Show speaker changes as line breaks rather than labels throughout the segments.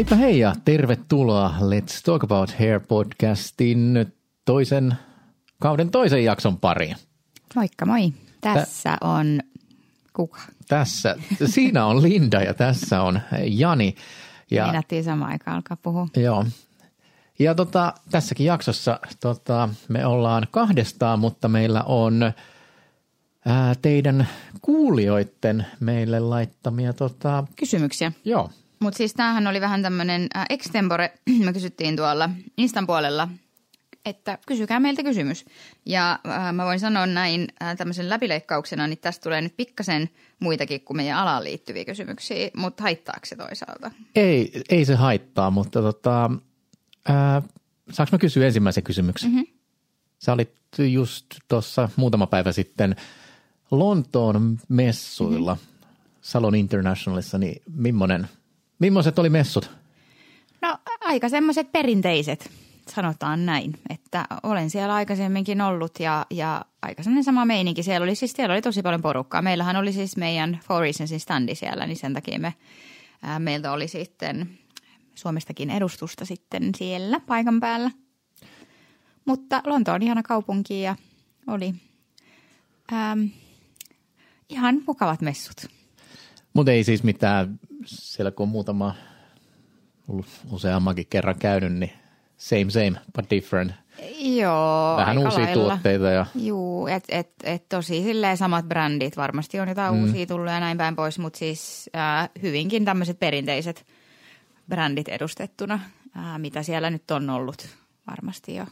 Heipä hei ja tervetuloa Let's Talk About Hair podcastin toisen kauden toisen jakson pariin.
Moikka moi. Tässä on kuka?
Tässä, siinä on Linda ja tässä on Jani. Ja,
Meinattiin samaan aikaan alkaa puhua.
joo. Ja tota, tässäkin jaksossa tota, me ollaan kahdestaan, mutta meillä on ää, teidän kuulijoiden meille laittamia, tota,
Kysymyksiä.
joo,
Mutta siis tämähän oli vähän tämmöinen äh, extempore. Me kysyttiin tuolla Instan puolella, että kysykää meiltä kysymys. Ja äh, mä voin sanoa näin äh, tämmöisen läpileikkauksena, niin tästä tulee nyt pikkasen muitakin kuin meidän alaan liittyviä kysymyksiä, mutta haittaako se toisaalta?
Ei, ei se haittaa, mutta tota, ää, saanko mä kysyä ensimmäisen kysymyksen? Mm-hmm. Sä olit just tuossa muutama päivä sitten Lontoon messuilla, mm-hmm. Salon Internationalissa, niin millainen, millaiset oli messut?
No aika semmoiset perinteiset, sanotaan näin, että olen siellä aikaisemminkin ollut ja, ja aika semmoinen sama meininki. Siellä oli siis siellä oli tosi paljon porukkaa. Meillähän oli siis meidän Four Reasonsin standi siellä, niin sen takia me, ää, meiltä oli sitten Suomestakin edustusta sitten siellä paikan päällä. Mutta Lonto on ihana kaupunki ja oli ähm, ihan mukavat messut.
Mutta ei siis mitään, siellä kun on muutama, ollut useammankin kerran käynyt, niin same same, but different.
Joo,
Vähän uusia
lailla.
tuotteita ja
Juu, et, et, et tosi silleen samat brändit. Varmasti on jotain mm. uusia tullut ja näin päin pois, mutta siis äh, hyvinkin tämmöiset perinteiset brändit edustettuna, äh, mitä siellä nyt on ollut varmasti jo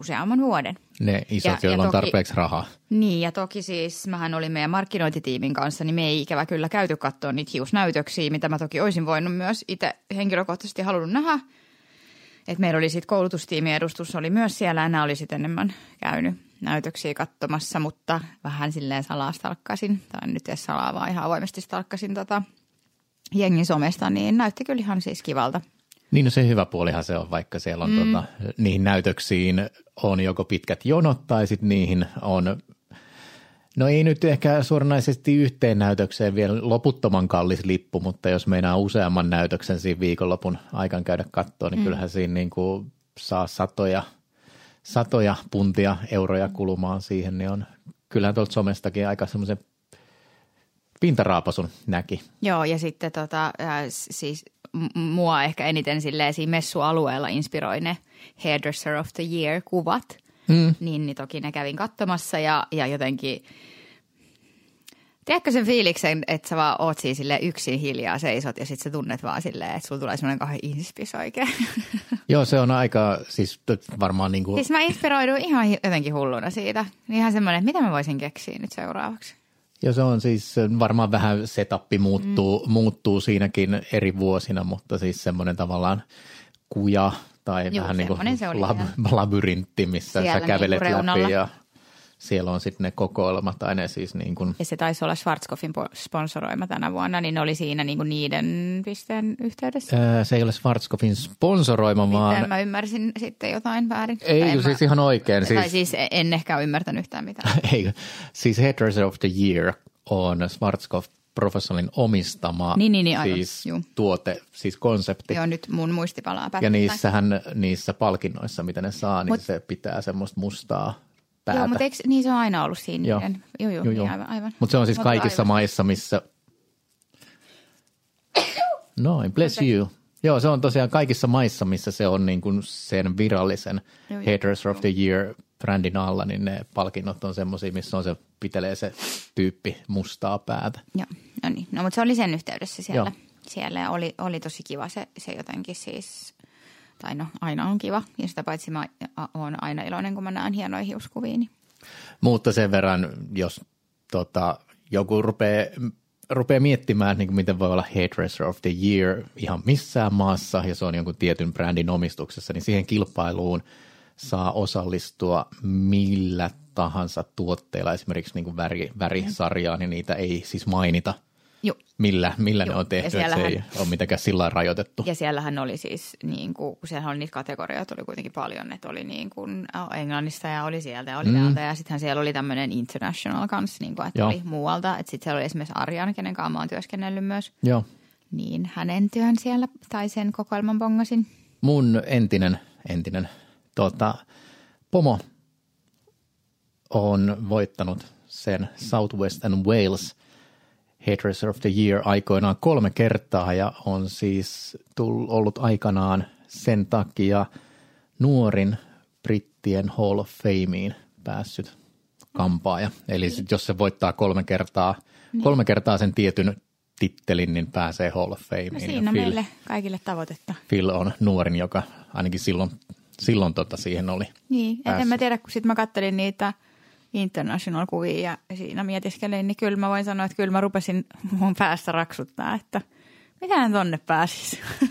useamman vuoden.
ne isot,
Ja-
ja,
ja
joilla on
toki-
tarpeeksi rahaa.
Niin, ja toki siis mähän olin meidän markkinointitiimin kanssa, niin me ei ikävä kyllä käyty katsoa niitä hiusnäytöksiä, mitä mä toki olisin voinut myös itse henkilökohtaisesti halunnut nähdä. Et meillä oli sitten koulutustiimin edustus oli myös siellä, ja nämä oli sitten enemmän käynyt näytöksiä katsomassa, mutta vähän silleen salaa stalkkasin, tai nyt ei salaa, vaan ihan avoimesti stalkkasin tota jengin somesta, niin näytti kyllä ihan siis kivalta.
Niin no se hyvä puolihan se on, vaikka siellä on mm. tota, niihin näytöksiin on joko pitkät jonot tai sitten niihin on, no ei nyt ehkä suoranaisesti yhteen näytökseen vielä loputtoman kallis lippu, mutta jos meinaa useamman näytöksen siinä viikonlopun aikaan käydä kattoon, niin mm. kyllähän siinä niin kuin saa satoja, satoja puntia euroja kulumaan siihen, niin on kyllähän tuolta somestakin aika semmoisen pintaraapasun näki.
Joo, ja sitten tota, äh, siis mua ehkä eniten silleen siinä messualueella inspiroi ne Hairdresser of the Year-kuvat. Mm. Niin, niin toki ne kävin katsomassa ja, ja jotenkin... Tiedätkö sen fiiliksen, että sä vaan oot siinä silleen yksin hiljaa seisot ja sitten sä tunnet vaan silleen, että sulla tulee semmoinen kahden inspis oikein.
Joo, se on aika, siis varmaan niin kuin
siis mä inspiroidun ihan jotenkin hulluna siitä. Ihan semmoinen, että mitä mä voisin keksiä nyt seuraavaksi.
Ja se on siis varmaan vähän setappi muuttuu, mm. muuttuu siinäkin eri vuosina, mutta siis semmoinen tavallaan kuja tai
Juu,
vähän niin kuin lab, labyrintti, missä
Siellä
sä
niin
kävelet
reunalla.
läpi ja siellä on sitten ne kokoelmat tai ne siis niin kuin,
Ja se taisi olla Schwarzkopfin po- sponsoroima tänä vuonna, niin ne oli siinä niin kuin niiden pisteen yhteydessä.
ää, se ei ole Schwarzkopfin sponsoroima, vaan
Miten mä ymmärsin sitten jotain väärin? Tai
ei kun siis ihan oikein.
Tai
Siis,
siis en ehkä ymmärtänyt yhtään mitään.
ei, siis Hairdresser of the Year on Schwarzkopf Professionalin omistama
Niin, niin, niin, aivan,
siis
juu.
tuote, siis konsepti.
Joo, nyt mun muisti palaa
Ja
pätkittäin.
niissähän, niissä palkinnoissa, mitä ne saa, niin
Mut-
se pitää semmoista mustaa päätä.
Joo, mutta eikö, niin se on aina ollut siinä
Joo.
niiden. Joo, joo,
Joo,
niin
joo.
aivan, aivan.
Mutta se on siis
Mutta
kaikissa
aivan.
maissa, missä... Noin, bless you. Joo, se on tosiaan kaikissa maissa, missä se on niin kuin sen virallisen
Joo, joo.
Hairdresser of the Year brändin alla, niin ne palkinnot on semmoisia, missä on se, pitelee se tyyppi mustaa päätä.
Joo, no niin. No, mutta se oli sen yhteydessä siellä.
Joo.
Siellä oli, oli tosi kiva se, se jotenkin siis, tai no aina on kiva. Ja sitä paitsi mä oon aina iloinen, kun mä näen hienoja hiuskuvia. Niin.
Mutta sen verran, jos tota, joku rupeaa, rupeaa miettimään, niin kuin miten voi olla Hairdresser of the Year ihan missään maassa, ja se on jonkun tietyn brändin omistuksessa, niin siihen kilpailuun saa osallistua millä tahansa tuotteilla, esimerkiksi niin kuin väri, värisarjaa, niin niitä ei siis mainita,
Joo.
millä, millä ne
Joo,
on tehty, että se ei ole mitenkään sillä rajoitettu.
Ja siellähän oli siis, niin kuin, kun siellähän oli niitä kategorioita, oli kuitenkin paljon, että oli niin kuin äh, Englannista ja oli sieltä ja oli mm. täältä. Ja sittenhän siellä oli tämmöinen international kanssa, niin kuin, että
Joo.
oli muualta. Että sitten siellä oli esimerkiksi Arjan, kenen kanssa mä oon työskennellyt myös.
Joo.
niin hänen työn siellä tai sen kokoelman bongasin.
Mun entinen, entinen tota, pomo on voittanut sen Southwest and Wales Hairdresser of the Year aikoinaan kolme kertaa ja on siis tull, ollut aikanaan sen takia nuorin brittien Hall of Fameen päässyt kampaaja. Eli sit jos se voittaa kolme kertaa, kolme kertaa sen tietyn tittelin, niin pääsee Hall of Fameen.
No siinä
Phil,
meille kaikille tavoitetta.
Phil on nuorin, joka ainakin silloin, silloin tota siihen oli.
Niin, et en
päässyt.
mä tiedä, kun sit mä kattelin niitä international-kuvia ja siinä mietiskelin, niin kyllä mä voin sanoa, että kyllä mä rupesin mun päässä raksuttaa, että mitähän tonne pääsis.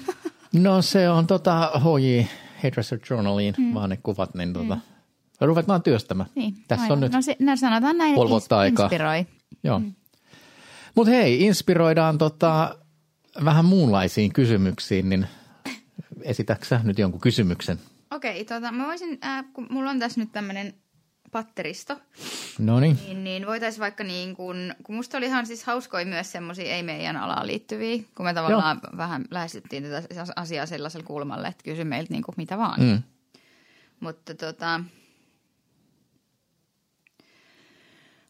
No se on tota HJ Hairdresser Journaliin mm. vaan ne kuvat, niin tota, mm. ruvetaan työstämään.
niin,
Tässä
aivan.
on nyt
No, se, no sanotaan näin, että inspiroi.
Joo. Mm. Mutta hei, inspiroidaan tota, vähän muunlaisiin kysymyksiin, niin esitäksä nyt jonkun kysymyksen?
Okei, tota, mä voisin, äh, kun mulla on tässä nyt tämmöinen patteristo,
No niin.
niin, voitaisiin vaikka niin kuin, kun musta oli ihan siis hauskoja myös semmoisia ei meidän alaan liittyviä, kun me tavallaan Joo. vähän lähestyttiin tätä asiaa sellaisella kulmalla, että kysy meiltä niin kuin mitä vaan.
Mm.
Mutta tota,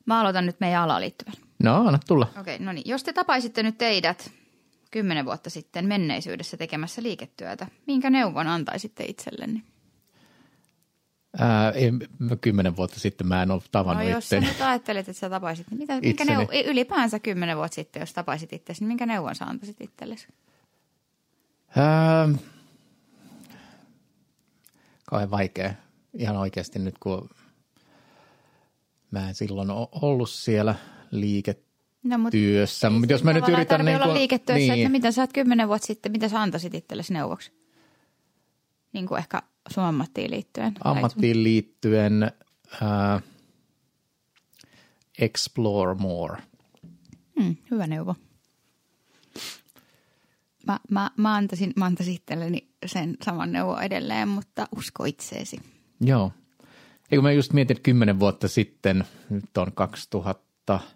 mä aloitan nyt meidän alaan liittyvän.
No, anna tulla.
Okei, no niin. Jos te tapaisitte nyt teidät kymmenen vuotta sitten menneisyydessä tekemässä liiketyötä, minkä neuvon antaisitte itsellenne?
Ää, mä kymmenen vuotta sitten mä en ole tavannut
No jos sä
itseäni.
nyt ajattelet, että sä tapaisit, niin mitä, minkä
Itseni.
neuv- ylipäänsä kymmenen vuotta sitten, jos tapaisit itsesi, niin minkä neuvon sä antaisit itsellesi?
Ää, kauhean vaikea. Ihan oikeasti nyt, kun mä en silloin ollut siellä liiketyössä.
No, mutta
Mutta Mut jos mä nyt yritän... Niin
olla liiketyössä,
niin,
että mitä sä oot kymmenen vuotta sitten, mitä sä antaisit itsellesi neuvoksi? Niin kuin ehkä sun ammattiin liittyen.
ammattiin liittyen ää, explore more.
Hmm, hyvä neuvo. Mä, mä, mä, antaisin, mä antaisin itselleni sen saman neuvon edelleen, mutta usko itseesi.
Joo. Ja kun mä just mietin, että kymmenen vuotta sitten, nyt on 2023,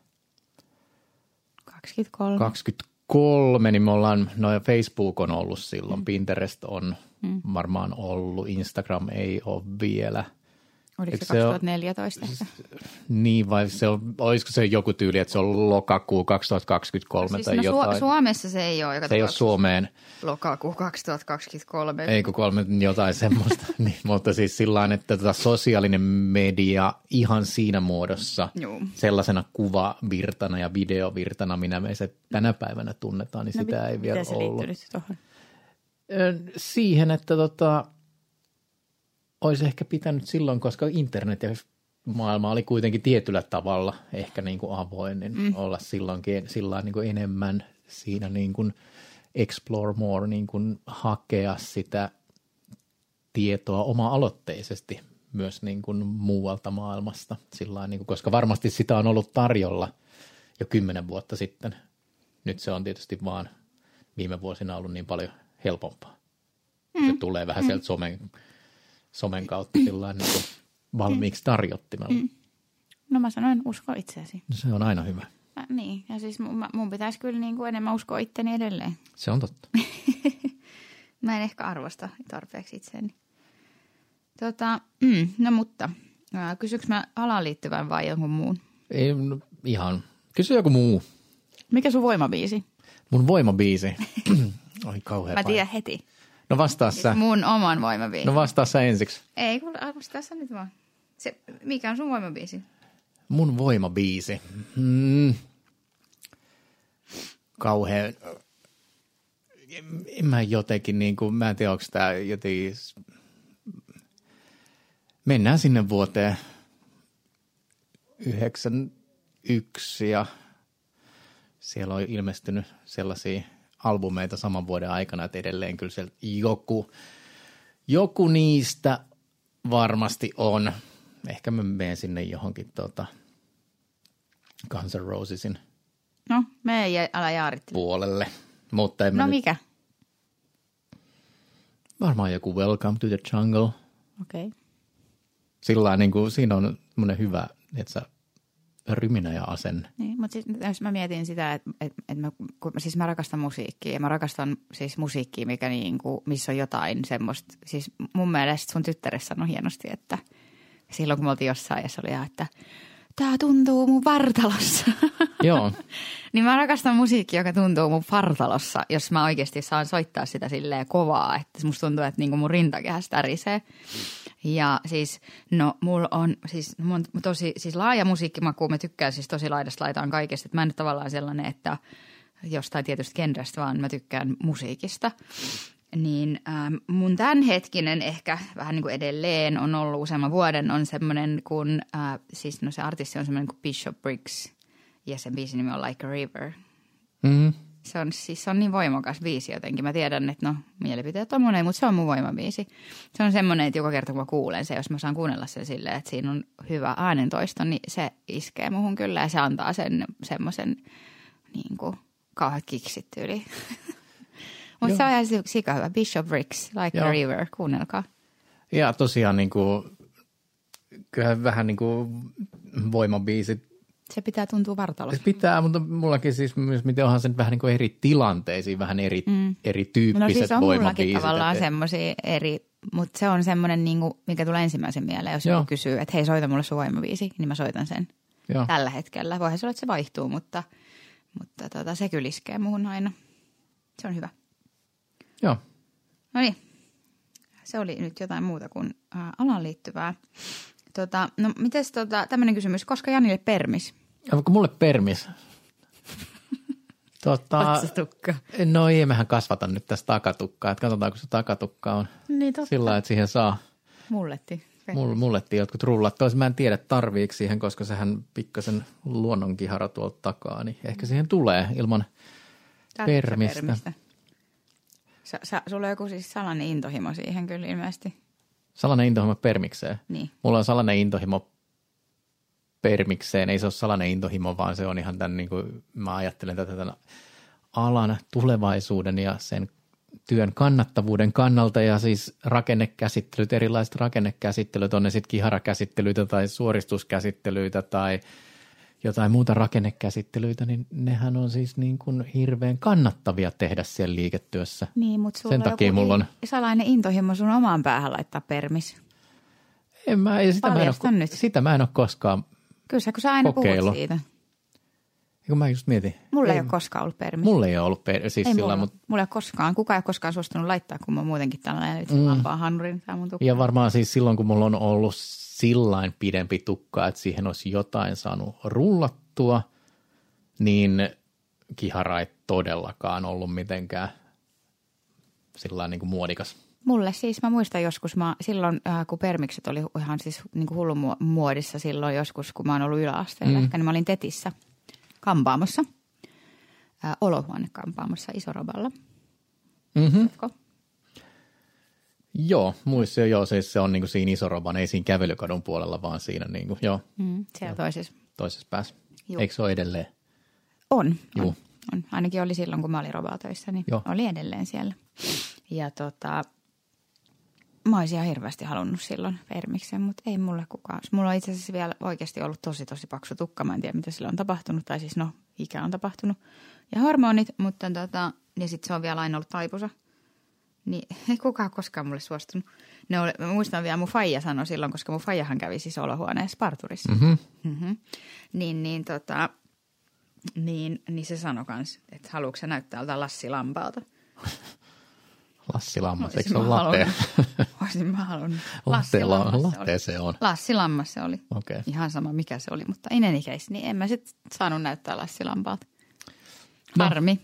23.
niin me ollaan, no ja Facebook on ollut silloin, Pinterest on varmaan ollut, Instagram ei ole vielä.
Oliko
Eikö
se
se ole-
2014 ehkä?
Niin, vai se on, olisiko se joku tyyli, että se on lokakuu 2023
Siis
tai
no,
jotain.
Su- Suomessa se ei ole
se ei ole. Suomeen.
Lokakuu 2023.
Ei kun kolme jotain semmoista, niin, mutta siis sillä että tota sosiaalinen media ihan siinä muodossa,
Juu.
sellaisena kuvavirtana ja videovirtana, minä me se tänä päivänä tunnetaan, niin no, sitä
mit-
ei vielä
miten se
ollut.
liittyy nyt tuohon?
Siihen, että tota, olisi ehkä pitänyt silloin, koska internet ja maailma oli kuitenkin tietyllä tavalla ehkä niin kuin avoin, niin mm. olla silloinkin sillä niin kuin enemmän siinä niin kuin explore more, niin kuin hakea sitä tietoa oma-aloitteisesti myös niin kuin muualta maailmasta, sillä niin kuin, koska varmasti sitä on ollut tarjolla jo kymmenen vuotta sitten. Nyt se on tietysti vaan viime vuosina ollut niin paljon helpompaa. Mm. Se tulee vähän mm. sieltä somen, somen kautta sillä niin kuin valmiiksi tarjottimella. Mm.
No mä sanoin, usko itseäsi.
No se on aina hyvä.
Äh, niin, ja siis mun, mun pitäisi kyllä niin kuin enemmän uskoa itteni edelleen.
Se on totta.
Mä en ehkä arvosta tarpeeksi itseäni. Tota, mm, no mutta, kysyks mä alaan liittyvän vai jonkun muun?
Ei, no, ihan. Kysy joku muu.
Mikä sun voimabiisi?
Mun voimabiisi. Oi kauhea
Mä tiedän heti.
No vastaa sä.
Mun oman voimabiisi.
No vastaa sä ensiksi.
Ei, kun arvosta tässä nyt vaan. Se, mikä on sun voimabiisi?
Mun voimabiisi. Mm. Kauhean. En mä jotenkin niin kuin, mä en tiedä, onko tämä jotenkin... Mennään sinne vuoteen 91 ja siellä on ilmestynyt sellaisia albumeita saman vuoden aikana, että edelleen kyllä siellä joku, joku niistä varmasti on. Ehkä mä menen sinne johonkin tota Guns N' Rosesin
No, me ei ala jaarittele.
puolelle. Mutta en
No
nyt,
mikä?
varmaan joku Welcome to the Jungle.
Okei. Okay.
Sillä niin kuin, siinä on semmoinen hyvä, että sä ryminä ja asenne.
Niin, mutta siis, jos mä mietin sitä, että, että, että mä, kun, siis mä rakastan musiikkia ja mä rakastan siis musiikkia, mikä niin kuin, missä on jotain semmoista. Siis mun mielestä sun tyttäressä sanoi hienosti, että silloin kun me oltiin jossain ja se oli että tämä tuntuu mun vartalossa.
Joo.
niin mä rakastan musiikkia, joka tuntuu mun vartalossa, jos mä oikeasti saan soittaa sitä silleen kovaa, että musta tuntuu, että niinku mun rintakehästä tärisee. Ja siis, no mulla on siis mun tosi siis laaja musiikkimaku, mä tykkään siis tosi laidasta laitaan kaikesta. Mä en nyt tavallaan sellainen, että jostain tietystä genrestä, vaan mä tykkään musiikista. Niin ähm, mun tämänhetkinen ehkä vähän niin kuin edelleen on ollut useamman vuoden on semmoinen kun, äh, siis no se artisti on semmoinen kuin Bishop Briggs ja sen biisin nimi on Like a River.
Mm.
Se on, siis se on niin voimakas biisi jotenkin. Mä tiedän, että no mielipiteet on monen, mutta se on mun voimabiisi. Se on semmoinen, että joka kerta kun mä kuulen se, jos mä saan kuunnella sen silleen, että siinä on hyvä äänentoisto, niin se iskee muhun kyllä ja se antaa sen semmoisen niin kuin kauheat kiksit yli. mutta se on ihan sika hyvä. Bishop Briggs, Like Joo. a River, kuunnelkaa.
Ja tosiaan niin kuin, kyllähän vähän niin kuin voimabiisit
se pitää tuntua vartalossa.
Se pitää, mutta mullakin siis myös, miten onhan se nyt vähän niin kuin eri tilanteisiin, vähän eri, mm. erityyppiset no siis
on
mullakin
tavallaan semmoisia eri, mutta se on semmoinen, niin kuin, mikä tulee ensimmäisen mieleen, jos Joo. joku kysyy, että hei soita mulle sun voimabiisi, niin mä soitan sen Joo. tällä hetkellä. Voihan se olla, että se vaihtuu, mutta, mutta tota, se kyllä iskee muuhun aina. Se on hyvä.
Joo.
No niin, se oli nyt jotain muuta kuin äh, alan liittyvää. Tota, no mites tota, tämmöinen kysymys, koska Janille permis?
Onko mulle permis?
Tota, tukka.
No ei, mehän kasvata nyt tästä takatukkaa. Että katsotaan, kun se takatukka on
niin, totta.
sillä että siihen saa.
Mulletti.
Mull, mulletti jotkut rullat. Toisin mä en tiedä tarviiko siihen, koska sehän pikkasen luonnonkihara tuolta takaa. Niin ehkä siihen tulee ilman permistä. permistä.
Sä, sä, sulla on joku siis salainen intohimo siihen kyllä ilmeisesti.
Salainen intohimo permikseen?
Niin.
Mulla on salainen intohimo permikseen. Ei se ole salainen intohimo, vaan se on ihan tämän, niin kuin mä ajattelen tätä tämän alan tulevaisuuden ja sen työn kannattavuuden kannalta ja siis rakennekäsittelyt, erilaiset rakennekäsittelyt, on ne sitten kiharakäsittelyitä tai suoristuskäsittelyitä tai jotain muuta rakennekäsittelyitä, niin nehän on siis niin kuin hirveän kannattavia tehdä siellä liiketyössä.
Niin, mutta
sulla Sen takia mulla on
salainen intohimo sun omaan päähän laittaa permis.
En mä, ja sitä, mä en ole, nyt. sitä mä en ole koskaan
Kyllä kun sä aina kokeillut. puhut siitä.
Eikö mä just mietin.
Mulla ei, ei ole koskaan ollut permis.
Mulla ei ole ollut permis. Siis
ei
sillä,
mulla,
mutta...
mulla ei ole koskaan. Kukaan ei ole koskaan suostunut laittaa, kun mä muutenkin tällainen mm. lampaan hanurin tai mun.
Ja varmaan siis silloin, kun mulla on ollut sillain pidempi tukka, että siihen olisi jotain saanut rullattua, niin kihara ei todellakaan ollut mitenkään sillä niin kuin muodikas.
Mulle siis, mä muistan joskus, mä, silloin äh, kun permikset oli ihan siis niin kuin hullun muodissa silloin joskus, kun mä oon ollut yläasteella, mm. ehkä, niin mä olin Tetissä kampaamossa, äh, olohuonekampaamossa Isoroballa.
Mm-hmm. Joo, muissa jo, joo, siis se on niin kuin siinä Isoroban, ei siinä kävelykadun puolella, vaan siinä niin kuin, joo.
Mm, siellä joo. toisessa.
Toisessa päässä. Juh. Eikö se ole edelleen?
On, on, on. Ainakin oli silloin, kun mä olin Robaa töissä, niin joo. oli edelleen siellä. Ja tota, Mä olisin ihan hirveästi halunnut silloin permiksen, mutta ei mulle kukaan. Mulla on itse asiassa vielä oikeasti ollut tosi tosi paksu tukka. Mä en tiedä, mitä sillä on tapahtunut. Tai siis no, ikä on tapahtunut. Ja hormonit, mutta tota, ja sitten se on vielä aina ollut taipusa. Niin ei kukaan koskaan mulle suostunut. Ne oli, mä muistan vielä, mun faija sanoi silloin, koska mun faijahan kävi siis olohuoneessa parturissa.
Mm-hmm.
Mm-hmm. Niin, niin, tota, niin, niin se sanoi kans, että haluatko sä näyttää tältä Lassi Lampaalta.
Lassi Lammas, eikö se ole latte?
Olisin mä halunnut.
Lassi Lammas latte se on.
Lassi Lammas se oli.
Okay.
Ihan sama mikä se oli, mutta in any case, niin en mä sitten saanut näyttää Lassi Lampaalta. No. Harmi. No.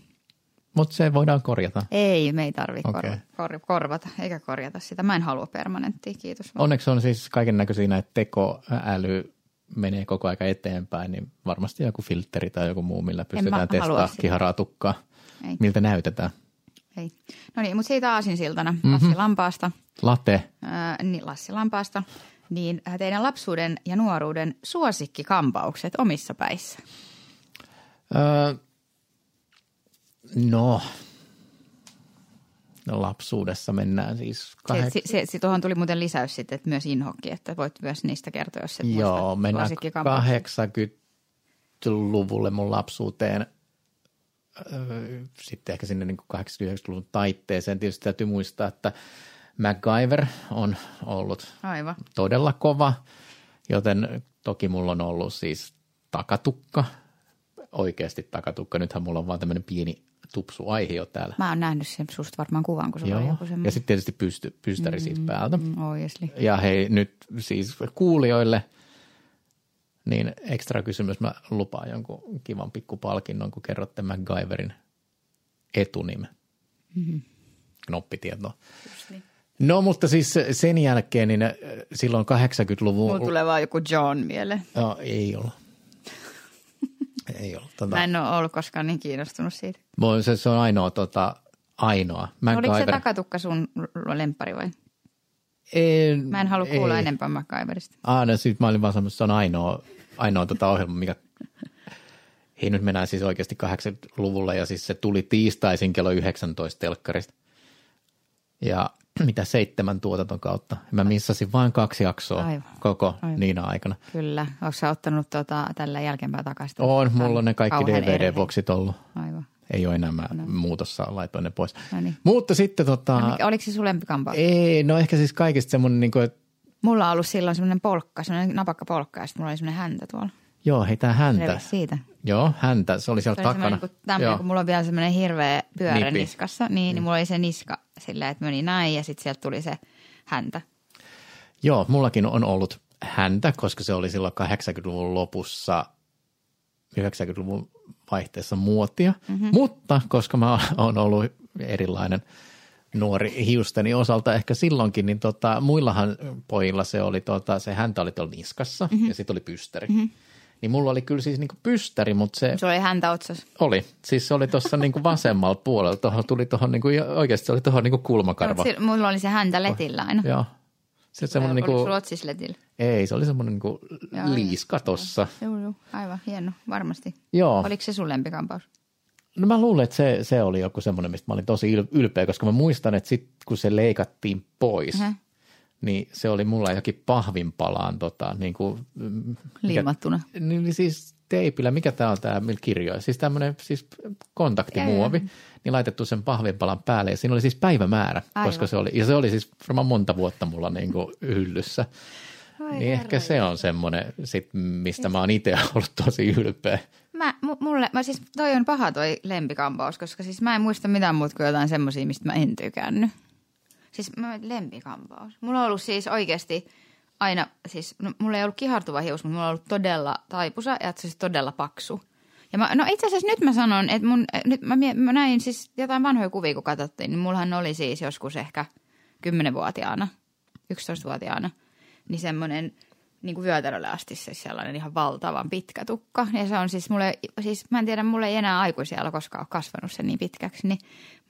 Mutta se voidaan korjata.
Ei, me ei tarvitse okay. kor- kor- korvata eikä korjata sitä. Mä en halua permanenttia, kiitos.
Onneksi on siis kaiken näköisiä näitä tekoäly menee koko aika eteenpäin, niin varmasti joku filtteri tai joku muu, millä pystytään testaamaan kiharaa tukkaa. Miltä näytetään.
Ei. No niin, mutta siitä aasinsiltana mm-hmm. Lassi Lampaasta.
Latte.
Ää, niin, Lassi Lampaasta. Niin teidän lapsuuden ja nuoruuden suosikkikampaukset omissa päissä?
Öö, no, no, lapsuudessa mennään siis
kahdek... se, se, se, tuohon tuli muuten lisäys sitten, että myös inhokki, että voit myös niistä kertoa, jos et
Joo, mennään 80 70-luvulle mun lapsuuteen, sitten ehkä sinne niin 80-90-luvun taitteeseen. Tietysti täytyy muistaa, että MacGyver on ollut
Aivan.
todella kova, joten toki mulla on ollut siis takatukka, oikeasti takatukka. Nythän mulla on vaan tämmöinen pieni tupsu aihe jo täällä.
Mä oon nähnyt sen susta varmaan kuvan, kun sulla on joku semmoinen.
Ja sitten tietysti pysty, pystäri mm, siitä päältä.
Mm, obviously.
Ja hei, nyt siis kuulijoille, niin ekstra kysymys, mä lupaan jonkun kivan pikkupalkinnon, kun kerrotte MacGyverin etunimen. Mm-hmm. Knoppitieto.
niin.
No, mutta siis sen jälkeen, niin äh, silloin 80-luvun...
Mulla tulee vaan joku John mieleen.
No, ei ollut. ei ollut. Tota,
Mä en ole ollut koskaan niin kiinnostunut siitä.
Se, se on ainoa, tota, ainoa.
Oliko se
MacGyver-
takatukka sun lemppari vai?
En,
Mä en halua kuulla
ei.
enempää MacGyverista.
Ah, no sit mä olin vaan sanonut, että se on ainoa, ainoa tota ohjelma, mikä... Hei, nyt mennään siis oikeasti 80-luvulle ja siis se tuli tiistaisin kello 19 telkkarista. Ja mitä seitsemän tuotanton kautta. Mä missasin vain kaksi jaksoa
Aivan.
koko
Aivan.
niinä aikana.
Kyllä. Onko sä ottanut tota, tällä jälkeenpäin takaisin?
On, mulla on ne kaikki. DVD-boksit ollut.
Aivan.
Ei ole enää, mä muutossa laitoin ne pois.
No niin.
Mutta sitten tota,
No, oliko se sun lempikampaus?
ei, no ehkä siis kaikista semmoinen, niin kuin, että
Mulla on ollut silloin semmoinen polkka, semmoinen napakka polkka ja sitten mulla oli semmoinen häntä tuolla.
joo, hei tää häntä.
Revisi siitä.
Joo, häntä, se oli siellä
Se oli
takana.
semmoinen, kun, tämmöinen,
Joo.
kun mulla on vielä semmoinen hirveä pyörä
Nipi.
niskassa, niin, niin mulla oli se niska silleen, että meni näin ja sitten sieltä tuli se häntä.
Joo, mullakin on ollut häntä, koska se oli silloin 80-luvun lopussa, 90-luvun vaihteessa muotia. Mm-hmm. Mutta koska mä oon ollut erilainen nuori hiusteni osalta ehkä silloinkin, niin tota, muillahan pojilla se oli, tota, se häntä oli tuolla niskassa mm-hmm. ja sitten oli pystäri. Mm-hmm. Niin mulla oli kyllä siis niinku pystäri, mutta se
Se oli häntä otsas.
oli. Siis se oli tuossa niinku vasemmalla puolella. Tuohon tuli tuohon, niinku, oikeasti se oli tuohon niinku kulmakarva.
Mulla oli se häntä letillä aina.
Joo. Se semmoinen niinku,
otsis letillä?
ei, se oli semmoinen niinku
Joo,
liiska tossa.
Joo, joo, aivan hieno, varmasti.
Joo.
Oliko se sun lempikampaus?
No mä luulen, että se, se oli joku semmoinen, mistä mä olin tosi yl- ylpeä, koska mä muistan, että sit kun se leikattiin pois,
Ähä.
niin se oli mulla jokin pahvinpalaan tota, niin kuin, mikä,
Liimattuna.
niin, niin siis teipillä, mikä tämä on tämä, millä kirjoja, siis tämmöinen siis kontaktimuovi,
Joo,
niin laitettu sen pahvinpalan päälle ja siinä oli siis päivämäärä,
Aivan.
koska se oli, ja se oli siis varmaan monta vuotta mulla niin kuin hyllyssä.
Ai
niin ehkä se on semmoinen, sit, mistä mä oon itse ollut tosi ylpeä.
Mä, mu- mulle, mä siis, toi on paha toi lempikampaus, koska siis mä en muista mitään muuta kuin jotain semmoisia, mistä mä en tykännyt. Siis mä, lempikampaus. Mulla on ollut siis oikeasti aina, siis no, mulla ei ollut kihartuva hius, mutta mulla on ollut todella taipusa ja siis todella paksu. Ja mä, no itse asiassa nyt mä sanon, että mun, nyt mä, mä näin siis jotain vanhoja kuvia, kun katsottiin, niin mullahan oli siis joskus ehkä 10-vuotiaana, 11-vuotiaana, niin semmoinen niin kuin vyötärölle asti siis sellainen ihan valtavan pitkä tukka. Ja se on siis mulle, siis mä en tiedä, mulle ei enää aikuisella koskaan ole kasvanut se niin pitkäksi, niin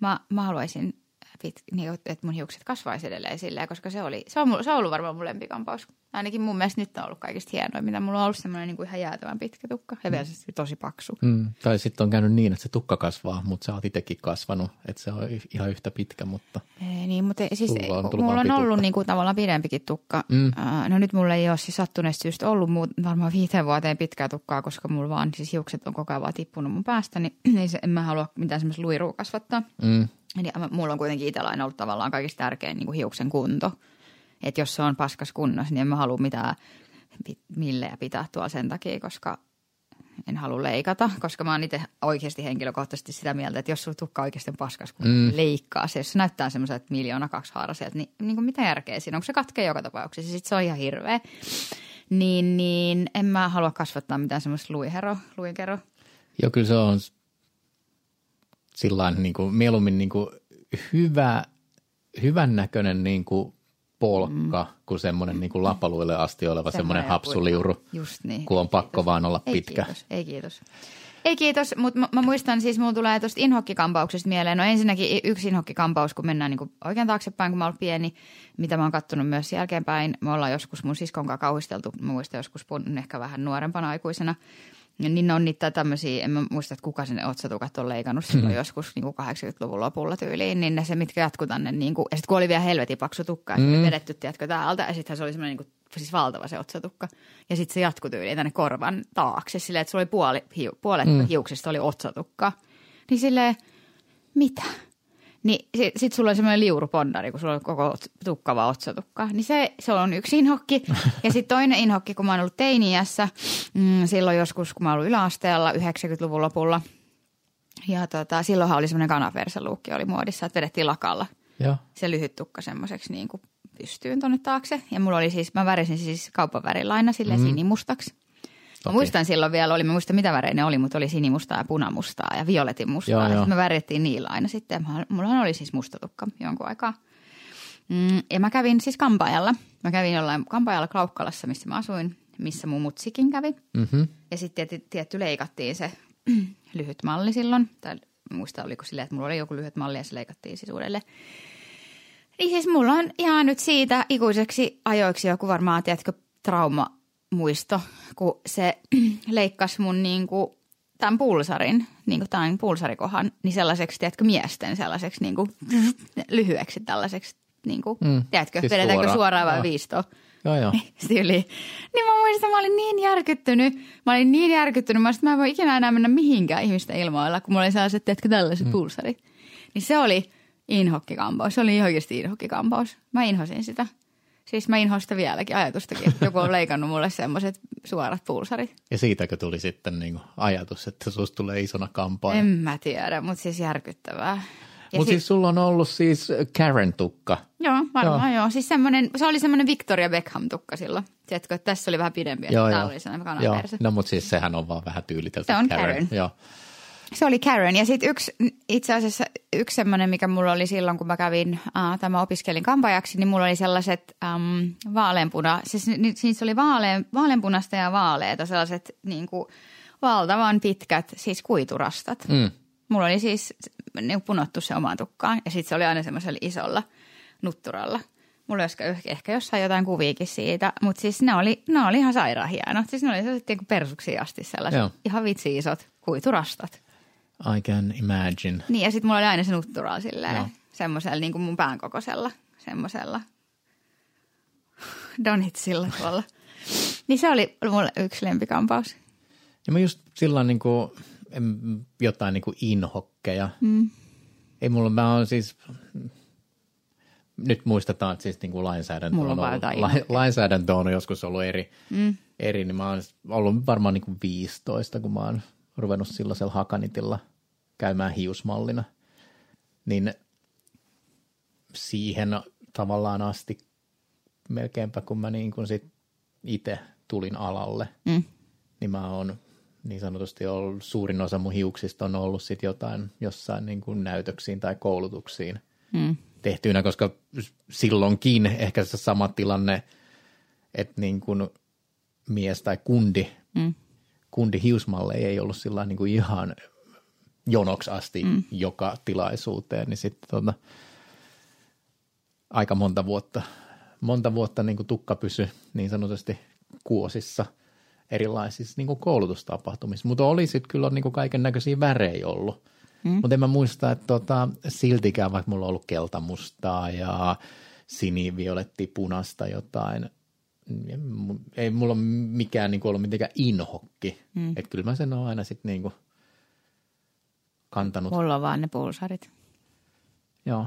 mä, mä haluaisin, pit, niin, että mun hiukset kasvaisi edelleen silleen, koska se, oli, se, on, mulla- se on ollut varmaan mun lempikampaus. Ainakin mun mielestä nyt on ollut kaikista hienoin, mitä mulla on ollut semmoinen niin kuin ihan jäätävän pitkä tukka ja vielä se tosi paksu.
Mm. Tai sitten on käynyt niin, että se tukka kasvaa, mutta sä oot itsekin kasvanut, että se on ihan yhtä pitkä, mutta
Ei, niin, mutta siis
Sulla on
mulla on ollut niin kuin, tavallaan pidempikin tukka.
Mm.
No nyt mulla ei ole siis sattuneesta syystä ollut muut, varmaan viiteen vuoteen pitkää tukkaa, koska mulla vaan siis hiukset on koko ajan vaan tippunut mun päästä, niin, niin se, en mä halua mitään semmoista luirua kasvattaa.
mm.
Eli mulla on kuitenkin itsellä aina ollut tavallaan kaikista tärkein niin kuin hiuksen kunto. Että jos se on paskas kunnossa, niin en mä halua mitään millejä pitää tuolla sen takia, koska en halua leikata, koska mä oon itse oikeasti henkilökohtaisesti sitä mieltä, että jos sulla tukka oikeasti on paskas, kun mm. leikkaa se, jos se näyttää semmoiselta miljoona kaksi haaraselta, niin, niin kuin mitä järkeä siinä, onko se katkee joka tapauksessa, sitten se on ihan hirveä. Niin, niin en mä halua kasvattaa mitään semmoista luihero, luikero.
Joo, kyllä se on sillain niin kuin, mieluummin niin kuin hyvä, hyvän näköinen niin kuin polkka, mm. kuin semmoinen niin kuin lapaluille asti oleva semmoinen hapsuliuru,
Just niin.
kun on pakko vaan olla
Ei
pitkä.
kiitos, ei kiitos. Ei kiitos, mutta mä, mä muistan siis, mulla tulee tuosta inhokkikampauksesta mieleen. No ensinnäkin yksi inhokkikampaus, kun mennään niin oikein taaksepäin, kun mä oon pieni, mitä mä oon kattonut myös jälkeenpäin. Me ollaan joskus mun siskon kanssa kauhisteltu, mä muistan joskus pun, ehkä vähän nuorempana aikuisena. Niin ne on niitä tämmöisiä, en mä muista, että kuka sinne otsatukat on leikannut silloin joskus niin kuin 80-luvun lopulla tyyliin, niin ne se, mitkä jatkuu tänne, niin kuin, ja sitten kun oli vielä helvetin paksu tukka, ja mm. vedetty, tiedätkö, täältä, ja sittenhän se oli semmoinen niin kuin siis valtava se otsatukka. Ja sitten se jatkui tyyliin tänne korvan taakse silleen, että sulla oli puoli, hiu, puolet mm. hiuksista oli otsatukka. Niin silleen, mitä? Niin sit, sit sulla on semmoinen liurupondari, kun sulla on koko tukkava otsatukka. Niin se, se on yksi inhokki. Ja sitten toinen inhokki, kun mä oon ollut teiniässä, mm, silloin joskus, kun mä oon ollut yläasteella 90-luvun lopulla. Ja tota, silloinhan oli semmoinen kanaversaluukki oli muodissa, että vedettiin lakalla
Joo.
se lyhyt tukka semmoiseksi niin kuin pystyyn tonne taakse. Ja mulla oli siis, mä värisin siis kauppavärillä aina sille mm. sinimustaksi. Mä
Okei.
muistan silloin vielä, oli, mä muistan mitä värejä ne oli, mutta oli sinimustaa ja punamustaa ja violetin mustaa.
Joo,
ja
joo.
me värittiin niillä aina sitten. Mä- Mulla oli siis musta tukka jonkun aikaa. Mm, ja mä kävin siis kampaajalla. Mä kävin jollain kampaajalla Klaukkalassa, missä mä asuin, missä mun mutsikin kävi.
Mm-hmm.
Ja sitten tietty, tietty leikattiin se lyhyt malli silloin. Tai muista oliko silleen, että mulla oli joku lyhyt malli ja se leikattiin siis uudelleen. Niin siis mulla on ihan nyt siitä ikuiseksi ajoiksi joku varmaan, tiedätkö, traumamuisto, kun se leikkasi mun niinku tämän pulsarin, niin kuin tämän pulsarikohan, niin sellaiseksi, tiedätkö, miesten sellaiseksi niin kuin, lyhyeksi tällaiseksi, niin kuin,
Mm,
tiedätkö,
siis
vedetäänkö
suoraan,
suoraan vai viistoon?
Joo, joo.
Tyyli. Niin mä muistan, mä olin niin järkyttynyt. Mä olin niin järkyttynyt. Mä että mä en voi ikinä enää mennä mihinkään ihmisten ilmoilla, kun mulla oli sellaiset, teetkö tällaiset mm. pulsarit. Niin se oli inhokkikampaus. Se oli ihan oikeasti inhokkikampaus. Mä inhosin sitä. Siis mä inhoan sitä vieläkin ajatustakin, että joku on leikannut mulle semmoiset suorat pulsarit.
Ja siitäkö tuli sitten niin kuin ajatus, että susta tulee isona kampaa?
En mä tiedä, mutta siis järkyttävää.
Mutta
sit-
siis sulla on ollut siis Karen-tukka.
Joo, varmaan joo. joo. Siis semmoinen, se oli semmoinen Victoria Beckham-tukka silloin. Tiedätkö, että tässä oli vähän pidempi, ja
Joo,
täällä
joo.
oli sellainen
joo.
kanaversa.
No mutta siis sehän on vaan vähän tyylitelty
Se on Karen.
Joo.
Se oli Karen. Ja sitten yksi, itse asiassa yksi semmoinen, mikä mulla oli silloin, kun mä kävin, äh, tämä opiskelin kampajaksi, niin mulla oli sellaiset ähm, vaaleanpuna, siis siis oli vaalean, vaaleanpunasta ja vaaleita, sellaiset niin kuin valtavan pitkät, siis kuiturastat.
Mm.
Mulla oli siis niin punottu se omaan tukkaan ja sitten se oli aina semmoisella isolla nutturalla. Mulla olisi ehkä, ehkä jossain jotain kuviikin siitä, mutta siis ne oli, ne oli ihan sairaan hienot. Siis ne oli sellaiset niin persuksiin asti sellaiset
Joo.
ihan vitsi isot kuiturastat.
I can imagine.
Niin ja sitten mulla oli aina se nutturaa silleen, semmoisella niin kuin mun pään kokoisella, semmoisella donitsilla tuolla. niin se oli mulle yksi lempikampaus.
Ja mä just sillä niin kuin, jotain niin kuin inhokkeja. Mm. Ei mulla, mä oon siis, nyt muistetaan, että siis niin kuin lainsäädäntö
Mulla on
ollut, la, lainsäädäntö on joskus ollut eri, mm. eri, niin mä oon ollut varmaan niin kuin 15, kun mä oon ruvennut silloisella hakanitilla käymään hiusmallina. Niin siihen tavallaan asti melkeinpä, kun mä niin kuin sit itse tulin alalle,
Mm.
niin mä oon niin sanotusti ollut, suurin osa mun hiuksista on ollut sit jotain jossain niin kuin näytöksiin tai koulutuksiin
Mm.
tehtyinä, koska silloinkin ehkä se sama tilanne, että niin kuin mies tai kundi,
Mm.
kundi hiusmalle ei ollut sillä niin kuin ihan jonoksi asti mm. joka tilaisuuteen, niin sitten tota, aika monta vuotta, monta vuotta niin kuin tukka pysy niin sanotusti kuosissa erilaisissa niin kuin koulutustapahtumissa, mutta oli sitten kyllä niin kaiken näköisiä värejä ollut. Mm. Mutta en mä muista, että tota, siltikään, vaikka mulla on ollut keltamustaa ja sinivioletti punasta jotain, ei mulla ole mikään niin kuin ollut mitenkään inhokki. Mm. Että kyllä mä sen oon aina sitten niin kantanut.
Mulla on vaan ne pulsarit.
Joo.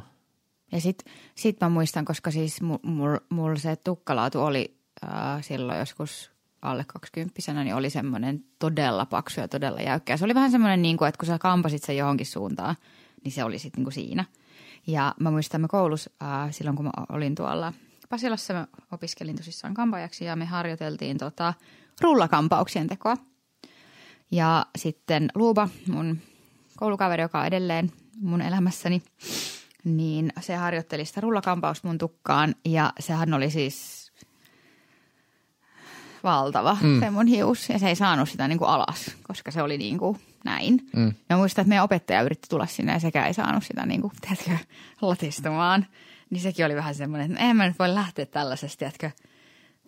Ja sit, sit mä muistan, koska siis mulla mul, mul se tukkalaatu oli äh, silloin joskus alle 20 niin oli semmoinen todella paksu ja todella jäykkä. Ja se oli vähän semmoinen, niin kuin, että kun sä kampasit sen johonkin suuntaan, niin se oli sitten niin kuin siinä. Ja mä muistan, mä koulussa äh, silloin, kun mä olin tuolla Pasilassa, mä opiskelin tosissaan kampaajaksi ja me harjoiteltiin tota, rullakampauksien tekoa. Ja sitten Luuba, mun koulukaveri, joka on edelleen mun elämässäni, niin se harjoitteli sitä rullakampausta mun tukkaan ja sehän oli siis valtava mm. se mun hius ja se ei saanut sitä niin kuin alas, koska se oli niin kuin näin. Mm. Ja muistan, että meidän opettaja yritti tulla sinne ja sekään ei saanut sitä niin kuin, tiedätkö, latistumaan. Niin sekin oli vähän semmoinen, että en mä nyt voi lähteä tällaisesta, tiedätkö.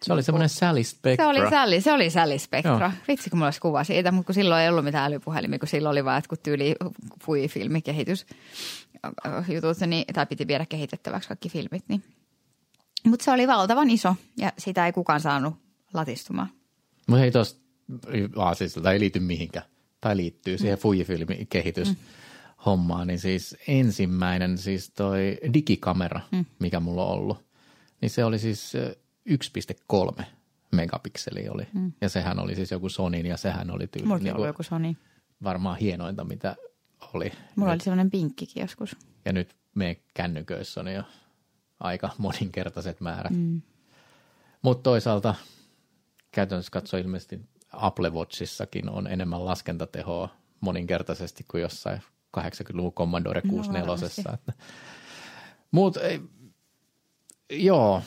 Se oli semmoinen Sally Spectra.
Se oli Sally, se oli Sally Spectra.
Joo.
Vitsi, kun mulla olisi kuva siitä, mutta kun silloin ei ollut mitään älypuhelimia, kun silloin oli vaan jotkut tyyli fui filmikehitys jutut, niin, tai piti viedä kehitettäväksi kaikki filmit, niin Mutta se oli valtavan iso ja sitä ei kukaan saanut latistumaan.
Mutta hei tuosta Aasisilta ei liity mihinkään. Tai liittyy siihen Fujifilmin kehitys. Mm hommaa, niin siis ensimmäinen siis toi digikamera, mm. mikä mulla on ollut, niin se oli siis 1,3 megapikseli oli. Mm. Ja sehän oli siis joku Sonin ja sehän oli tyyli.
Mulla niin joku Sony.
Varmaan hienointa, mitä oli.
Mulla nyt. oli sellainen pinkkikin joskus.
Ja nyt me kännyköissä on jo aika moninkertaiset määrät. Mm. Mutta toisaalta käytännössä katsoa ilmeisesti Apple Watchissakin on enemmän laskentatehoa moninkertaisesti kuin jossain 80-luvun Commodore 64. No, että. Mut, joo,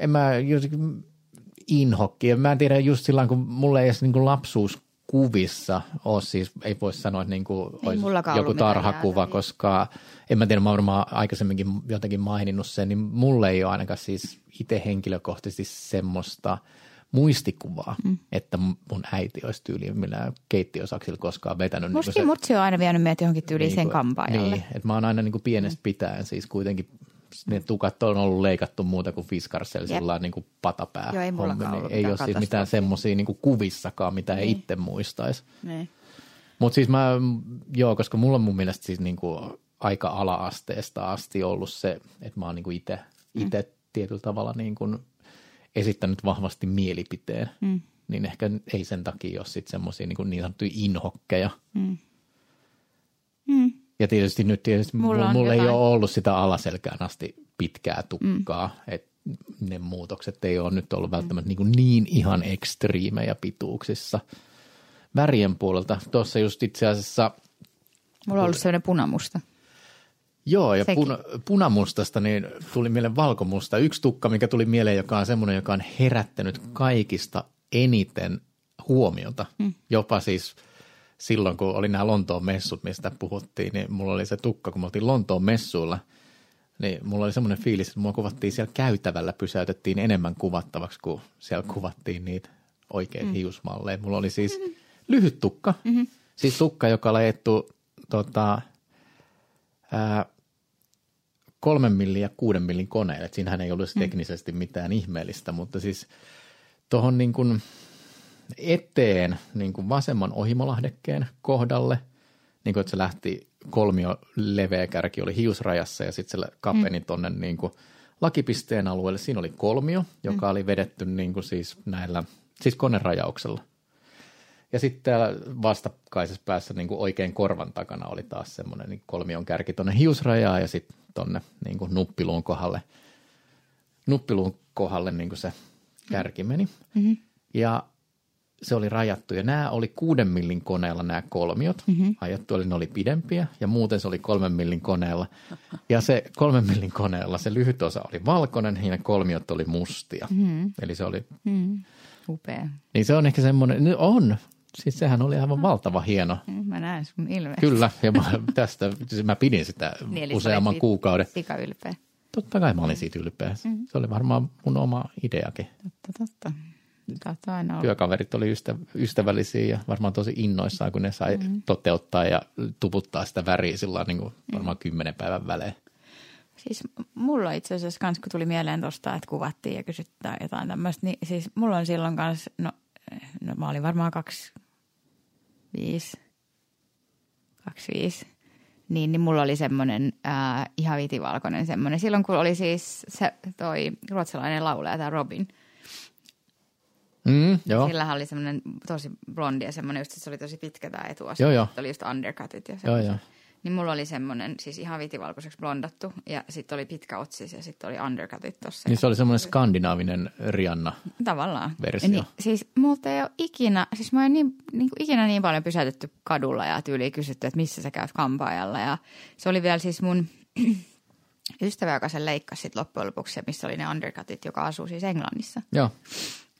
en mä inhokki. Mä en tiedä just silloin, kun mulla ei edes niin lapsuus kuvissa ole siis, ei voi sanoa, että niin kuin olisi joku tarhakuva, jäädä, koska en mä tiedä, mä varmaan aikaisemminkin jotenkin maininnut sen, niin mulle ei ole ainakaan siis itse henkilökohtaisesti semmoista muistikuvaa, mm. että mun äiti olisi tyyliin millään keittiösaksilla koskaan vetänyt.
Musta niin mutsi on aina vienyt meitä johonkin tyyliin niin sen kampaajalle.
Niin, että mä oon aina niin kuin pienestä pitäen siis kuitenkin ne tukat on ollut leikattu muuta kuin Fiskarsel sillä niin kuin patapää.
Joo, ei
hommi,
niin
ei ole siis mitään semmoisia niin kuin kuvissakaan, mitä niin. ei itse muistaisi. Niin. Mutta siis mä, joo, koska mulla on mun mielestä siis niin kuin aika ala-asteesta asti ollut se, että mä oon niin itse mm. tietyllä tavalla niin kuin esittänyt vahvasti mielipiteen, mm. niin ehkä ei sen takia ole sitten semmoisia niin, niin sanottuja inhokkeja. Mm. Mm. Ja tietysti nyt tietysti mulla, mulla ei ole ollut sitä alaselkään asti pitkää tukkaa, mm. että ne muutokset ei ole nyt ollut välttämättä mm. niin, niin ihan ekstriimejä pituuksissa. Värien puolelta, tuossa just itse asiassa...
Mulla on ollut sellainen punamusta.
Joo, ja puna, punamustasta niin tuli mieleen valkomusta. Yksi tukka, mikä tuli mieleen, joka on semmoinen, joka on herättänyt kaikista eniten huomiota. Mm. Jopa siis silloin, kun oli nämä Lontoon messut, mistä puhuttiin, niin mulla oli se tukka, kun me oltiin Lontoon messuilla, niin mulla oli semmoinen fiilis, että mua kuvattiin siellä käytävällä, pysäytettiin enemmän kuvattavaksi, kuin siellä kuvattiin niitä oikein mm. hiusmalleja. Mulla oli siis mm-hmm. lyhyt tukka, mm-hmm. siis tukka, joka oli ettu tota, ää, kolmen millin ja kuuden millin koneelle. Siinähän ei ollut mm. teknisesti mitään ihmeellistä, mutta siis tuohon niin kuin eteen niin kuin vasemman ohimolahdekkeen kohdalle, niin kuin että se lähti kolmio leveä kärki oli hiusrajassa ja sitten se kapeni mm. tuonne niin kuin lakipisteen alueelle. Siinä oli kolmio, joka mm. oli vedetty niin kuin siis näillä, siis konerajauksella. Ja sitten täällä vastakkaisessa päässä niin kuin oikein korvan takana oli taas semmoinen niin kolmion kärki tuonne hiusrajaan ja sitten tuonne niin kuin nuppiluun kohdalle, nuppiluun kohdalle niin kuin se kärki meni. Mm-hmm. Ja se oli rajattu ja nämä oli kuuden millin koneella nämä kolmiot. Mm-hmm. Ajattu oli, ne oli pidempiä ja muuten se oli kolmen millin koneella. Ja se kolmen millin koneella se lyhyt osa oli valkoinen ja ne kolmiot oli mustia. Mm-hmm. Eli se oli... Mm-hmm.
Upea.
Niin se on ehkä semmoinen, no on, Siis sehän oli aivan valtava hieno.
Mä näen sun ilmeisesti.
Kyllä, ja mä, tästä, siis mä pidin sitä niin, useamman kuukauden.
Sika ylpeä.
Totta kai mä olin siitä ylpeä. Mm-hmm. Se oli varmaan mun oma ideakin.
Totta, totta. Aina
Työkaverit oli ystä, ystävällisiä ja varmaan tosi innoissaan, kun ne sai mm-hmm. toteuttaa ja tuputtaa sitä väriä sillä niin kuin varmaan mm. kymmenen päivän välein.
Siis mulla itse asiassa kans, kun tuli mieleen tuosta, että kuvattiin ja kysyttää jotain tämmöistä, niin siis mulla on silloin kanssa, no, no mä olin varmaan kaksi, viisi, kaksi viisi, niin, niin mulla oli semmoinen ää, ihan vitivalkoinen semmoinen. Silloin kun oli siis se toi ruotsalainen laulaja, tämä Robin.
Mm, joo.
Sillähän oli semmoinen tosi blondi ja semmoinen, just se oli tosi pitkä tämä etuosa.
Joo, joo.
Oli just undercutit ja
joo, joo.
Niin mulla oli semmoinen siis ihan vitivalkoiseksi blondattu ja sitten oli pitkä otsis ja sitten oli undercutit tossa.
Niin se oli semmoinen skandinaavinen Rihanna
Tavallaan.
versio. Niin,
siis multa ei ole ikinä, siis mä en niin, niin kuin ikinä niin paljon pysäytetty kadulla ja tyyliin kysytty, että missä sä käyt kampaajalla. Ja se oli vielä siis mun ystävä, joka sen leikkasi sit loppujen lopuksi, missä oli ne undercutit, joka asuu siis Englannissa.
Joo.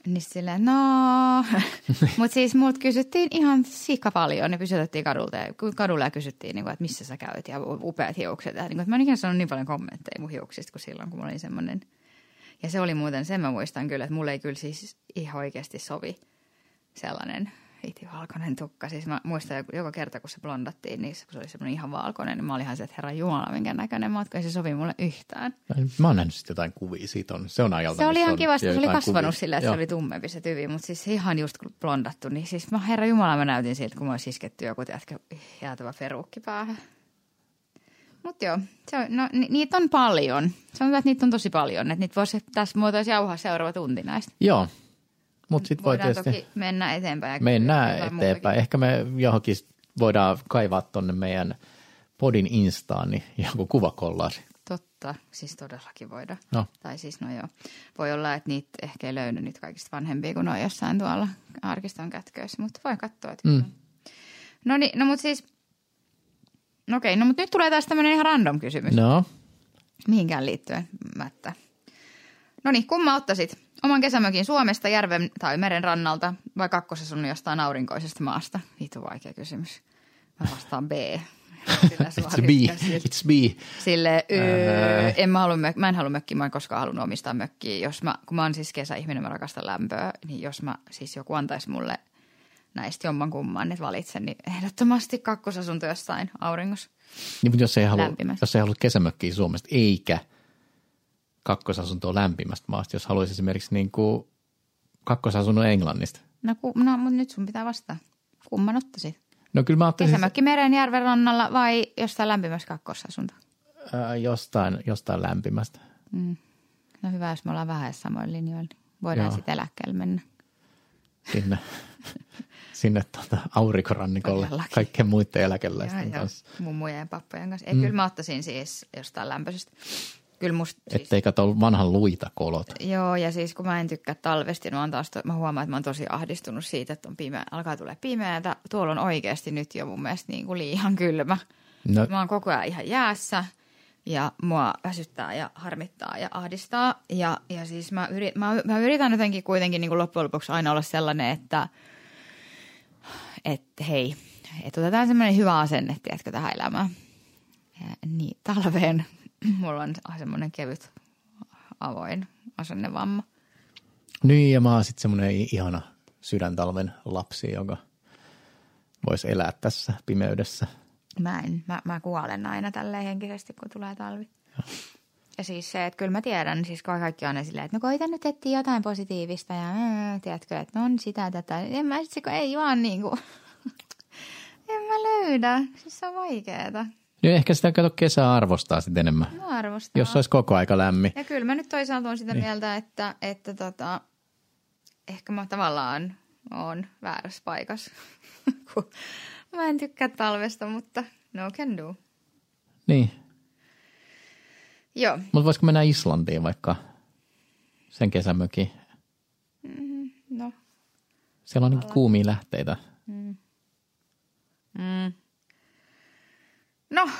Niin silleen, no, mutta siis multa kysyttiin ihan sika paljon. Ne pysytettiin kadulta ja, kadulla ja kysyttiin, niin kuin, että missä sä käyt ja upeat hiukset. Ja, niin kuin, että mä en ikinä sanonut niin paljon kommentteja mun hiuksista kuin silloin, kun mulla oli semmoinen. Ja se oli muuten, sen mä muistan kyllä, että mulle ei kyllä siis ihan oikeasti sovi sellainen Iti valkoinen tukka. Siis mä muistan joka kerta, kun se blondattiin, niin kun se oli semmoinen ihan valkoinen, niin mä olin ihan se, että herra Jumala, minkä näköinen matka, ei se sovi mulle yhtään.
Mä oon nähnyt sitten jotain kuvia siitä, on, se on ajalta.
Se oli ihan kiva, se oli kasvanut sillä, että Joo. se oli tummempi se tyvi, mutta siis ihan just kun blondattu, niin siis mä herra Jumala, mä näytin siltä, kun mä olisi isketty joku, tiedätkö, jäätävä peruukki päähän. Mutta joo, se on, no, ni, niitä on paljon. Sanotaan, että niitä on tosi paljon. Että niitä voisi tässä muotoisi jauhaa seuraava tunti näistä.
Joo, mutta sitten voi tietysti...
toki mennä eteenpäin.
Mennään eteenpäin. Muutakin. Ehkä me johonkin voidaan kaivaa tuonne meidän podin instaan niin joku kuvakollaasi.
Totta, siis todellakin voidaan.
No.
Tai siis no joo, voi olla, että niitä ehkä ei löydy niitä kaikista vanhempia, kun on jossain tuolla arkiston kätköissä, mutta voi katsoa. Että mm. No niin, no mutta siis, no okei, no mutta nyt tulee taas tämmöinen ihan random kysymys.
No.
Mihinkään liittyen, Mättä. No niin, kumma ottaisit? Oman kesämökin Suomesta, järven tai meren rannalta vai kakkosasun jostain aurinkoisesta maasta? Vitu vaikea kysymys. Mä vastaan B.
It's B. It's B.
Sille, öö, en mä, halua, mä en halua mökkiä, mä en koskaan halunnut omistaa mökkiä. Jos mä, kun mä oon siis kesäihminen, mä rakastan lämpöä, niin jos mä siis joku antaisi mulle näistä jomman kumman, että valitsen, niin ehdottomasti kakkosasunto jossain auringossa.
Niin, mutta jos ei halua, jos ei halua kesämökkiä Suomesta, eikä – kakkosasuntoa lämpimästä maasta, jos haluaisi esimerkiksi niin kuin kakkosasunnon Englannista?
No, ku, no mutta nyt sun pitää vastaa. Kumman ottaisit?
No kyllä mä ottaisin...
Kesämökki meren järven rannalla vai jostain lämpimästä kakkosasunto?
Ää, jostain, jostain lämpimästä.
Mm. No hyvä, jos me ollaan vähän samoin linjoilla. Niin voidaan sitten eläkkeelle mennä.
Sinne, sinne tuota, aurinkorannikolle kaikkien muiden eläkeläisten kanssa.
Mummujen ja pappojen kanssa. Ei, mm. kyllä mä ottaisin siis jostain lämpöisestä. Kyllä musta,
siis, Ettei kato vanhan luita kolot.
Joo, ja siis kun mä en tykkää talvesta, niin mä, taas, mä huomaan, että mä oon tosi ahdistunut siitä, että on pimeä, alkaa tulla pimeää. Tuolla on oikeasti nyt jo mun mielestä niin kuin liian kylmä. No. Mä oon koko ajan ihan jäässä ja mua väsyttää ja harmittaa ja ahdistaa. Ja, ja siis mä, yrit, mä, mä yritän jotenkin kuitenkin niin kuin loppujen lopuksi aina olla sellainen, että, että hei, että otetaan semmoinen hyvä asenne, tiedätkö, tähän elämään. Ja, niin, talveen mulla on semmoinen kevyt avoin asennevamma.
Niin, ja mä oon sitten semmoinen ihana sydäntalven lapsi, joka voisi elää tässä pimeydessä.
Mä en, mä, mä kuolen aina tälleen henkisesti, kun tulee talvi. Ja. ja siis se, että kyllä mä tiedän, siis kaikki on silleen, että no koita nyt etsiä jotain positiivista ja ää, tiedätkö, että on sitä tätä. En mä sitten, ei vaan niin kuin, en mä löydä. Siis se on vaikeeta.
Niin ehkä sitä kato kesää arvostaa sitten enemmän.
No arvostaa.
Jos olisi koko aika lämmin.
Ja kyllä mä nyt toisaalta on sitä niin. mieltä, että, että tota, ehkä mä tavallaan on väärässä paikassa. mä en tykkää talvesta, mutta no can do.
Niin.
Joo.
Mutta voisiko mennä Islantiin vaikka sen kesämökin?
Mm, no.
Siellä on niin kuumia lähteitä.
Mm. Mm. No,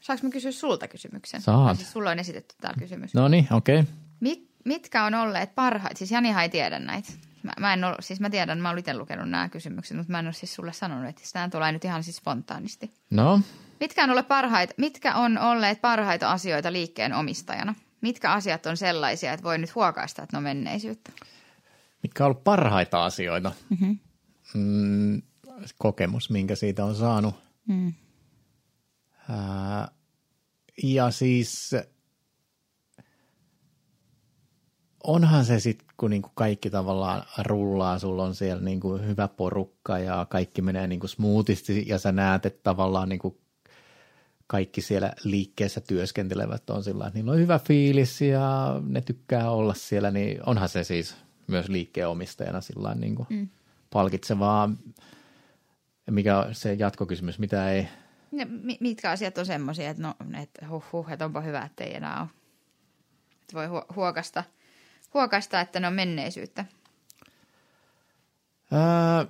saanko mä kysyä sulta kysymyksen?
Saat.
Siis sulla on esitetty täällä kysymys.
No niin, okei. Okay.
Mit, mitkä on olleet parhaat, siis Janihan ei tiedä näitä. Mä, mä en ole, siis mä tiedän, mä itse lukenut nämä kysymykset, mutta mä en ole siis sulle sanonut, että nämä tulee nyt ihan siis spontaanisti.
No.
Mitkä on, olleet parhaita, mitkä on olleet parhaita asioita liikkeen omistajana? Mitkä asiat on sellaisia, että voi nyt huokaista, että ne on menneisyyttä?
Mitkä on ollut parhaita asioita? Mm-hmm. Mm, kokemus, minkä siitä on saanut. Mm ja siis onhan se sitten, kun niinku kaikki tavallaan rullaa, sulla on siellä niinku hyvä porukka ja kaikki menee niinku smoothisti ja sä näet, että tavallaan niinku kaikki siellä liikkeessä työskentelevät on sillä että niillä on hyvä fiilis ja ne tykkää olla siellä, niin onhan se siis myös liikkeen omistajana sillä niin mm. palkitsevaa. Mikä on se jatkokysymys, mitä ei –
ne, mitkä asiat on semmoisia, että no, että huh, huh, että onpa hyvä, että ei enää ole. Että voi huokasta, huokasta, että ne on menneisyyttä.
Ää,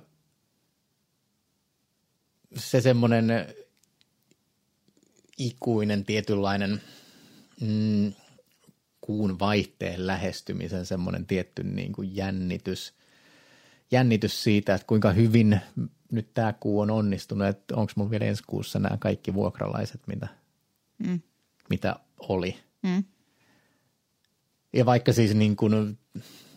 se semmoinen ikuinen tietynlainen mm, kuun vaihteen lähestymisen semmoinen tietty niin kuin jännitys, jännitys siitä, että kuinka hyvin nyt tämä kuu on onnistunut, että onko mulla vielä ensi kuussa nämä kaikki vuokralaiset, mitä, mm. mitä oli. Mm. Ja vaikka siis niin kuin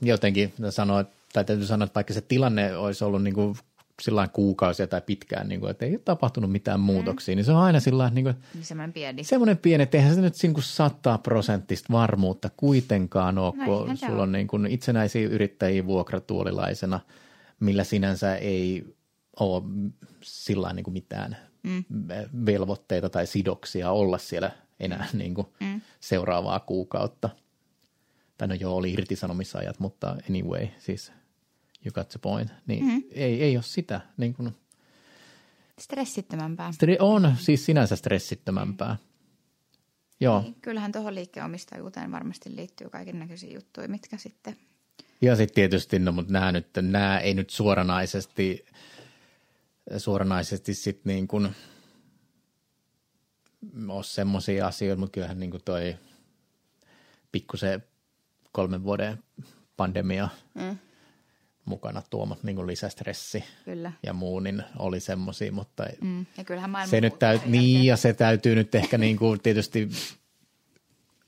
jotenkin että tai täytyy sanoa, että vaikka se tilanne olisi ollut niin kuin sillä kuukausia tai pitkään, niin kuin, että ei ole tapahtunut mitään muutoksia, mm. niin se on aina sillä niin kuin,
Niin semmoinen pieni.
semmoinen pieni, että eihän se nyt niin kuin sata prosenttista varmuutta kuitenkaan ole,
No
kun sulla on niin kuin itsenäisiä yrittäjiä vuokratuolilaisena, millä sinänsä ei ole sillä niin kuin mitään mm. velvoitteita tai sidoksia olla siellä enää niin kuin mm. seuraavaa kuukautta. Tai no joo, oli irtisanomisajat, mutta anyway, siis you got the point. Niin mm. ei, ei ole sitä. Niin kuin,
Stressittömämpää.
stre- on siis sinänsä stressittömämpää. Joo.
Niin, kyllähän tuohon liikkeenomistajuuteen varmasti liittyy kaiken näköisiä juttuja, mitkä sitten...
Ja sitten tietysti, no mutta nämä, nyt, nämä ei nyt suoranaisesti, suoranaisesti sit niin kuin ole semmoisia asioita, mutta kyllähän niin kuin toi pikkusen kolmen vuoden pandemia
Mm,
mukana tuomat niin kuin lisästressi
kyllä.
ja muu, niin oli semmoisia, mutta
Mm, ja kyllähän maailma
se nyt täytyy, niin ja se täytyy nyt ehkä niin kuin tietysti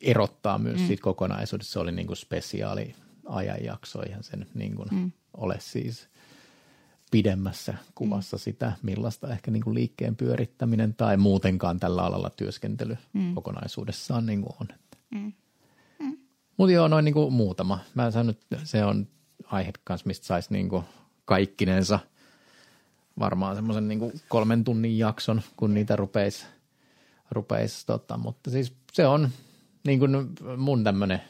erottaa myös mm. siitä kokonaisuudesta. Se oli niin kuin spesiaali ajanjakso, eihän se nyt niin kuin mm. ole siis pidemmässä kuvassa mm. sitä, millaista ehkä niin kuin liikkeen pyörittäminen tai muutenkaan tällä alalla työskentely mm. kokonaisuudessaan niin kuin on.
Mm.
Mutta joo, noin niin kuin muutama. Mä sanon, että se on aihe kanssa, mistä saisi niin kuin kaikkinensa varmaan semmoisen niin kuin kolmen tunnin jakson, kun niitä rupeisi, rupeisi tota, mutta siis se on niin kuin mun tämmöinen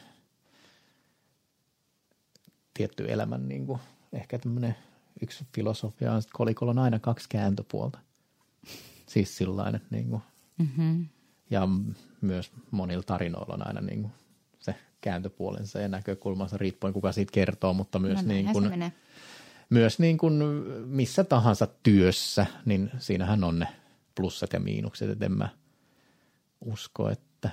tietty elämän niin kuin, ehkä tämmöinen yksi filosofia on, että kolikolla on aina kaksi kääntöpuolta. Siis sillain, niin kuin,
Mm-hmm.
ja myös monilla tarinoilla on aina niin kuin se kääntöpuolensa ja näkökulmansa riippuen kuka siitä kertoo, mutta myös,
No
niin kuin, myös niin kuin missä tahansa työssä, niin siinähän on ne plussat ja miinukset, että en mä usko, että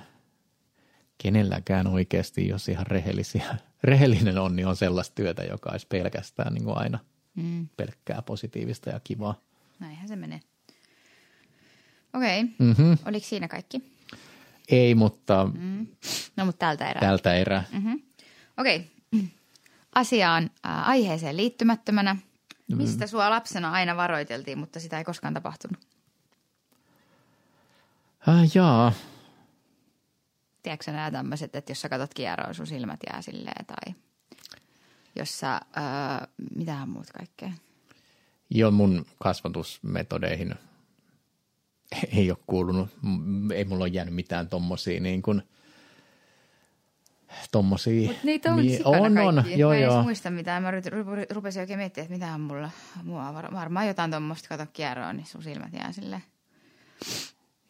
kenelläkään oikeasti, jos ihan rehellisiä, rehellinen on, niin on sellaista työtä, joka olisi pelkästään niin kuin aina
Mm,
pelkkää positiivista ja kivaa.
näinhän se menee. Okei, okay.
Mm-hmm.
oliko siinä kaikki?
Ei, mutta
Mm. No mutta tältä erää.
tältä erää.
Mm-hmm. Okei, okay. asiaan, ää, aiheeseen liittymättömänä. Mistä sua lapsena aina varoiteltiin, mutta sitä ei koskaan tapahtunut?
Äh, jaa,
Tiedätkö nämä tämmöiset, että jos sä katsot kieroa, sun silmät jää silleen tai jos sä, ää, mitähän muut kaikkea?
jo mun kasvatusmetodeihin ei ole kuulunut, ei mulla ole jäänyt mitään tommosia niin kuin, tommosia.
Mutta niitä on
mi- on, on, joo,
mä en
joo.
muista mitään. Mä rupesin, ru- rupesin oikein miettimään, että mitähän mulla, mulla on var- varmaan jotain tuommoista, kato kierroa, niin sun silmät jää silleen.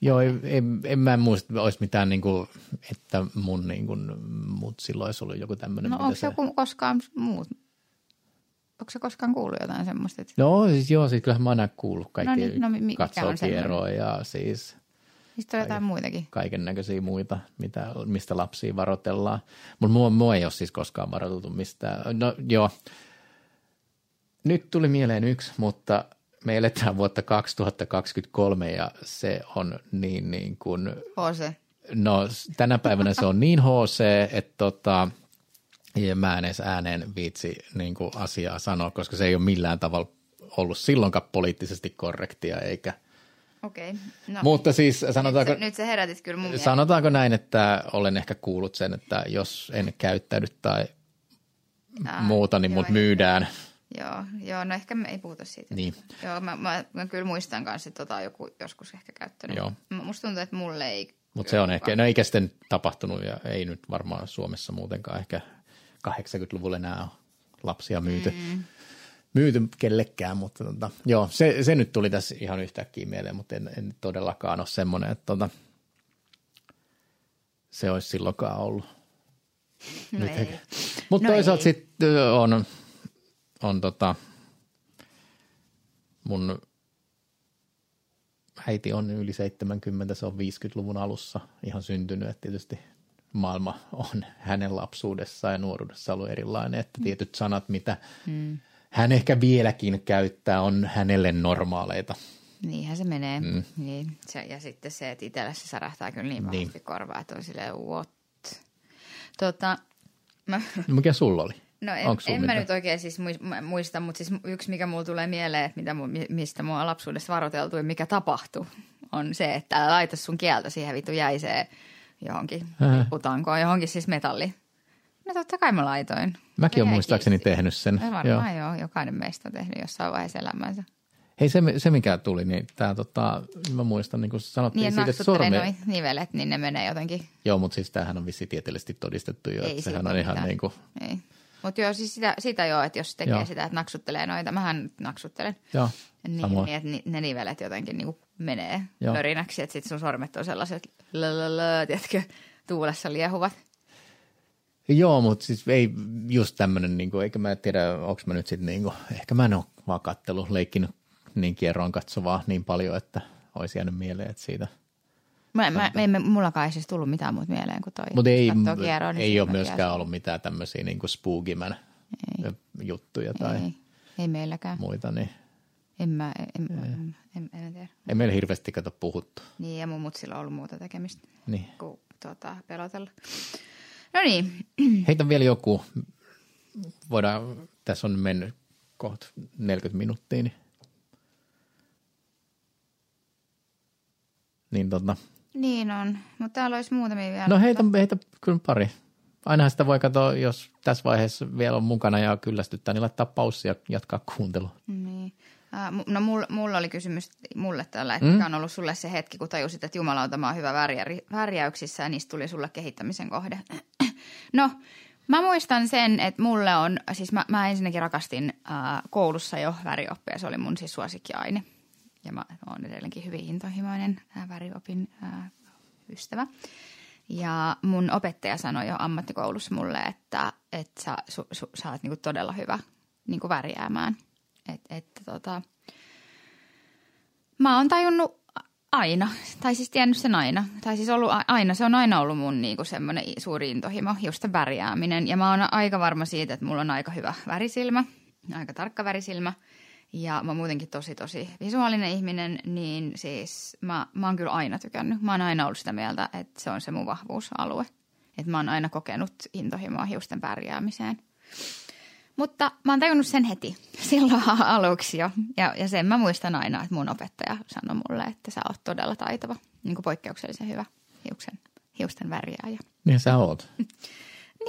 Joo, ei, ei, en mä muista, että olisi mitään niin kuin, että mun niin kuin, mut silloin olisi ollut joku tämmöinen.
No onko
se-
joku koskaan muut? Onko se koskaan kuullut jotain semmoista? Että...
No siis joo, siis kyllähän mä oon aina kuullut kaikki
No niin, no mi-
kierroa ja siis
Sitten on jotain muitakin.
kaiken näköisiä muita, mitä, mistä lapsia varoitellaan. Mutta mua, mua ei ole siis koskaan varoiteltu mistään. No joo, nyt tuli mieleen yksi, mutta me eletään vuotta 2023 ja se on niin, niin kuin,
HC.
no tänä päivänä se on niin HC, että tota, ja mä en edes ääneen viitsi niin kuin asiaa sanoa, koska se ei ole millään tavalla ollut silloinkaan poliittisesti korrektia eikä –
Okei. No,
mutta siis
nyt,
sanotaanko,
sä, nyt sä herätit kyllä mun
sanotaanko näin, että olen ehkä kuullut sen, että jos en käyttäydy tai
Aa,
muuta, niin
joo,
mut myydään.
Joo, joo, no ehkä me ei puhuta siitä.
Niin.
Joo, mä, mä, mä kyllä muistan kanssa, että tota joku joskus ehkä käyttänyt.
Joo.
Musta tuntuu, että mulle ei.
Mutta se on ehkä, no eikä sitten tapahtunut ja ei nyt varmaan Suomessa muutenkaan ehkä 80-luvulla enää ole lapsia myyty, mm. myyty kellekään, mutta tota, joo, se, se, nyt tuli tässä ihan yhtäkkiä mieleen, mutta en, en todellakaan ole semmoinen, että tota, se olisi silloinkaan ollut.
No ei.
Mutta
No
toisaalta sitten on, on tota, mun äiti on yli 70, se on 50-luvun alussa ihan syntynyt, että tietysti maailma on hänen lapsuudessaan ja nuoruudessa ollut erilainen, että tietyt sanat, mitä mm. hän ehkä vieläkin käyttää, on hänelle normaaleita.
Niinhän se menee. Mm. Niin. Se, ja sitten se, että itsellä se särähtää kyllä niin vahvasti
Niin.
korvaa, että on silleen what. Tota, mä,
No, Mikä sulla oli?
No en, en mä
mitään?
nyt oikein siis muis- muista, mutta siis yksi mikä mulla tulee mieleen, että mitä, mistä mua lapsuudessa varoiteltu ja mikä tapahtui, on se, että älä laita sun kieltä siihen vittu jäiseen johonkin
Ää.
putankoon, johonkin siis metalli. No totta kai mä laitoin.
Mäkin olen muistaakseni
kiinni.
tehnyt sen.
No varmaan joo. joo, jokainen meistä on tehnyt jossain vaiheessa elämäänsä.
Hei, se, se mikä tuli, niin tämä tota, mä muistan, niin kuin sanottiin
Niin,
siitä, että sormi...
nivelet, niin ne menee jotenkin.
Joo, mutta siis tämähän on vissi tieteellisesti todistettu jo,
Ei
että sehän on ihan
mitään.
niin kuin,
Ei. Mutta joo, siis sitä, sitä joo, että jos tekee
Joo.
sitä, että naksuttelee noita, mähän nyt naksuttelen.
joo,
Niin,
samoin.
niin että ne nivelet jotenkin niinku menee
Joo.
lörinäksi, että sitten sun sormet on sellaiset, lölölö, tiedätkö, tuulessa liehuvat.
Joo, mutta siis ei just tämmöinen, niin kuin, eikä mä tiedä, onko mä nyt sitten, niin kuin, ehkä mä en ole vaan kattelu, leikkinyt niin kierroon katsovaa niin paljon, että olisi jäänyt mieleen, että siitä.
Mä, mä, me emme, mullakaan ei siis tullut mitään muuta mieleen kuin toi.
Mutta ei,
kierroon, niin
ei ole myöskään
jää
ollut mitään tämmöisiä niin kuin spookimän juttuja tai
Ei, ei meilläkään.
muita, niin
En mä, en, en, en, en tiedä.
ei meillä hirveästi kato puhuttu.
Niin, ja mun mutsilla on ollut muuta tekemistä
Niin.
kuin tuota, pelotella. No niin,
Heitä vielä joku, voidaan, tässä on mennyt kohta 40 minuuttia, niin, niin tota,
niin on. Mutta täällä olisi muutamia vielä.
no heitä, heitä kyllä pari. Ainahan sitä voi katsoa, jos tässä vaiheessa vielä on mukana ja kyllästyttää, niin laittaa paussia ja jatkaa kuuntelua.
Niin. No mulla, mulla oli kysymys mulle tällä, että mm. mikä on ollut sulle se hetki, kun tajusit, että jumalauta, mä oon hyvä värjäri, värjäyksissä ja niistä tuli sulle kehittämisen kohde. no, mä muistan sen, että mulle on, siis mä, mä ensinnäkin rakastin äh, koulussa jo värioppia, se oli mun siis suosikkiaine. Ja mä oon edelleenkin hyvin intohimoinen äh, väriopin äh, ystävä. Ja mun opettaja sanoi jo ammattikoulussa mulle, että, että sä, su, su, sä oot niinku todella hyvä niinku värjäämään. Et, että tota, mä oon tajunnut aina, tai siis tiennyt sen aina. Tai siis ollut aina, se on aina ollut mun niinku semmoinen suuri intohimo, just värjääminen. Ja mä oon aika varma siitä, että mulla on aika hyvä värisilmä, aika tarkka värisilmä. Ja mä oon muutenkin tosi, tosi visuaalinen ihminen, niin siis mä, mä oon kyllä aina tykännyt. Mä oon aina ollut sitä mieltä, että se on se mun vahvuusalue. Että mä oon aina kokenut intohimoa hiusten värjäämiseen. Mutta mä oon tajunnut sen heti silloin aluksi jo. Ja, ja sen mä muistan aina, että mun opettaja sanoi mulle, että sä oot todella taitava, niin kuin poikkeuksellisen hyvä hiuksen, hiusten värjääjä.
Niin sä oot.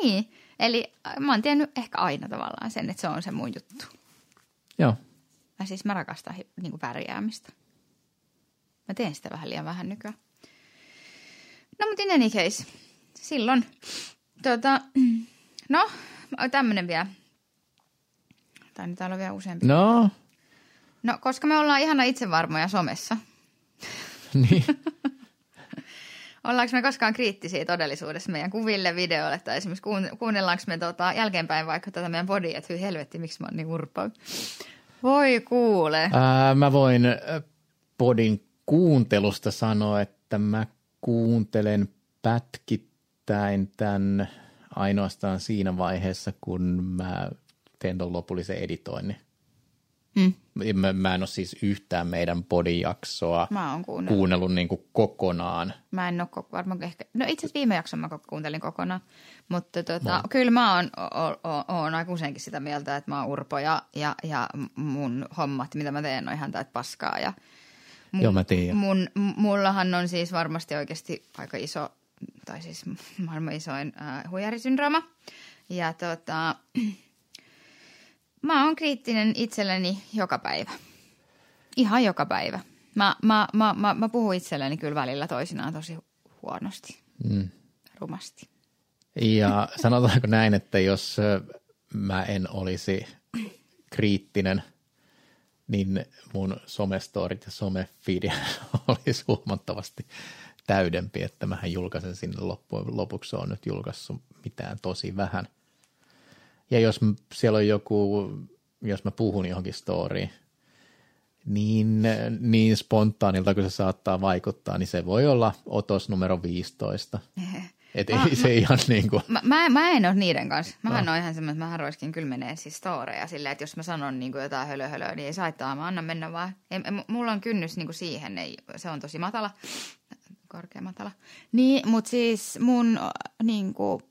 Niin, eli mä oon tiennyt ehkä aina tavallaan sen, että se on se mun juttu.
Joo.
Mä siis mä rakastan niin kuin värjäämistä. Mä teen sitä vähän liian vähän nykyään. No mutta in any case, silloin, tota, no tämmönen vielä. Tai nyt täällä on vielä useampi.
No,
No, koska me ollaan ihana itsevarmoja somessa.
niin.
Ollaanko me koskaan kriittisiä todellisuudessa meidän kuville, videoille tai esimerkiksi kuun- kuunnellaanko me tota, jälkeenpäin vaikka tätä meidän bodia, että hyi helvetti, miksi mä oon niin urpo. Voi kuule.
Ää, mä voin podin kuuntelusta sanoa, että mä kuuntelen pätkittäin tämän ainoastaan siinä vaiheessa, kun mä teen lopullisen editoinnin.
Mm.
Mä, mä en ole siis yhtään meidän podijaksoa
Mä oon kuunnellut.
kuunnellut niin kuin kokonaan.
Mä en ole koko, varmaan ehkä, no itse asiassa viime jakson mä kuuntelin kokonaan, mutta tota, kyllä mä oon, o, o, oon aika useinkin sitä mieltä, että mä oon urpo ja, ja, ja mun hommat, mitä mä teen, on ihan täyttä paskaa ja mun,
Joo, mä tiedän.
Mun, mullahan on siis varmasti oikeasti aika iso, tai siis maailman isoin äh, huijarisyndrooma ja tota, mä oon kriittinen itselleni joka päivä. Ihan joka päivä. Mä, mä, mä, mä, mä puhun itselleni kyllä välillä toisinaan tosi huonosti,
Mm.
rumasti.
Ja sanotaanko näin, että jos mä en olisi kriittinen, niin mun somestorit ja somefeedi olisi huomattavasti täydempi, että mähän julkaisen sinne loppujen lopuksi, on nyt julkaissut mitään tosi vähän. Ja jos siellä on joku, jos mä puhun johonkin storyin, niin, niin spontaanilta kuin se saattaa vaikuttaa, niin se voi olla otos numero 15. Et ei se ihan niin kuin,
Mä, mä, mä en ole niiden kanssa. Mähän no. oon ihan semmoinen, että mähän roiskin kyllä menee siis storeja silleen, että jos mä sanon niin kuin jotain hölö, hölö, niin ei saittaa, mä annan mennä vaan. Ei, ei, mulla on kynnys niin kuin siihen, ei, se on tosi matala, korkea matala. Niin, mutta siis mun niin kuin,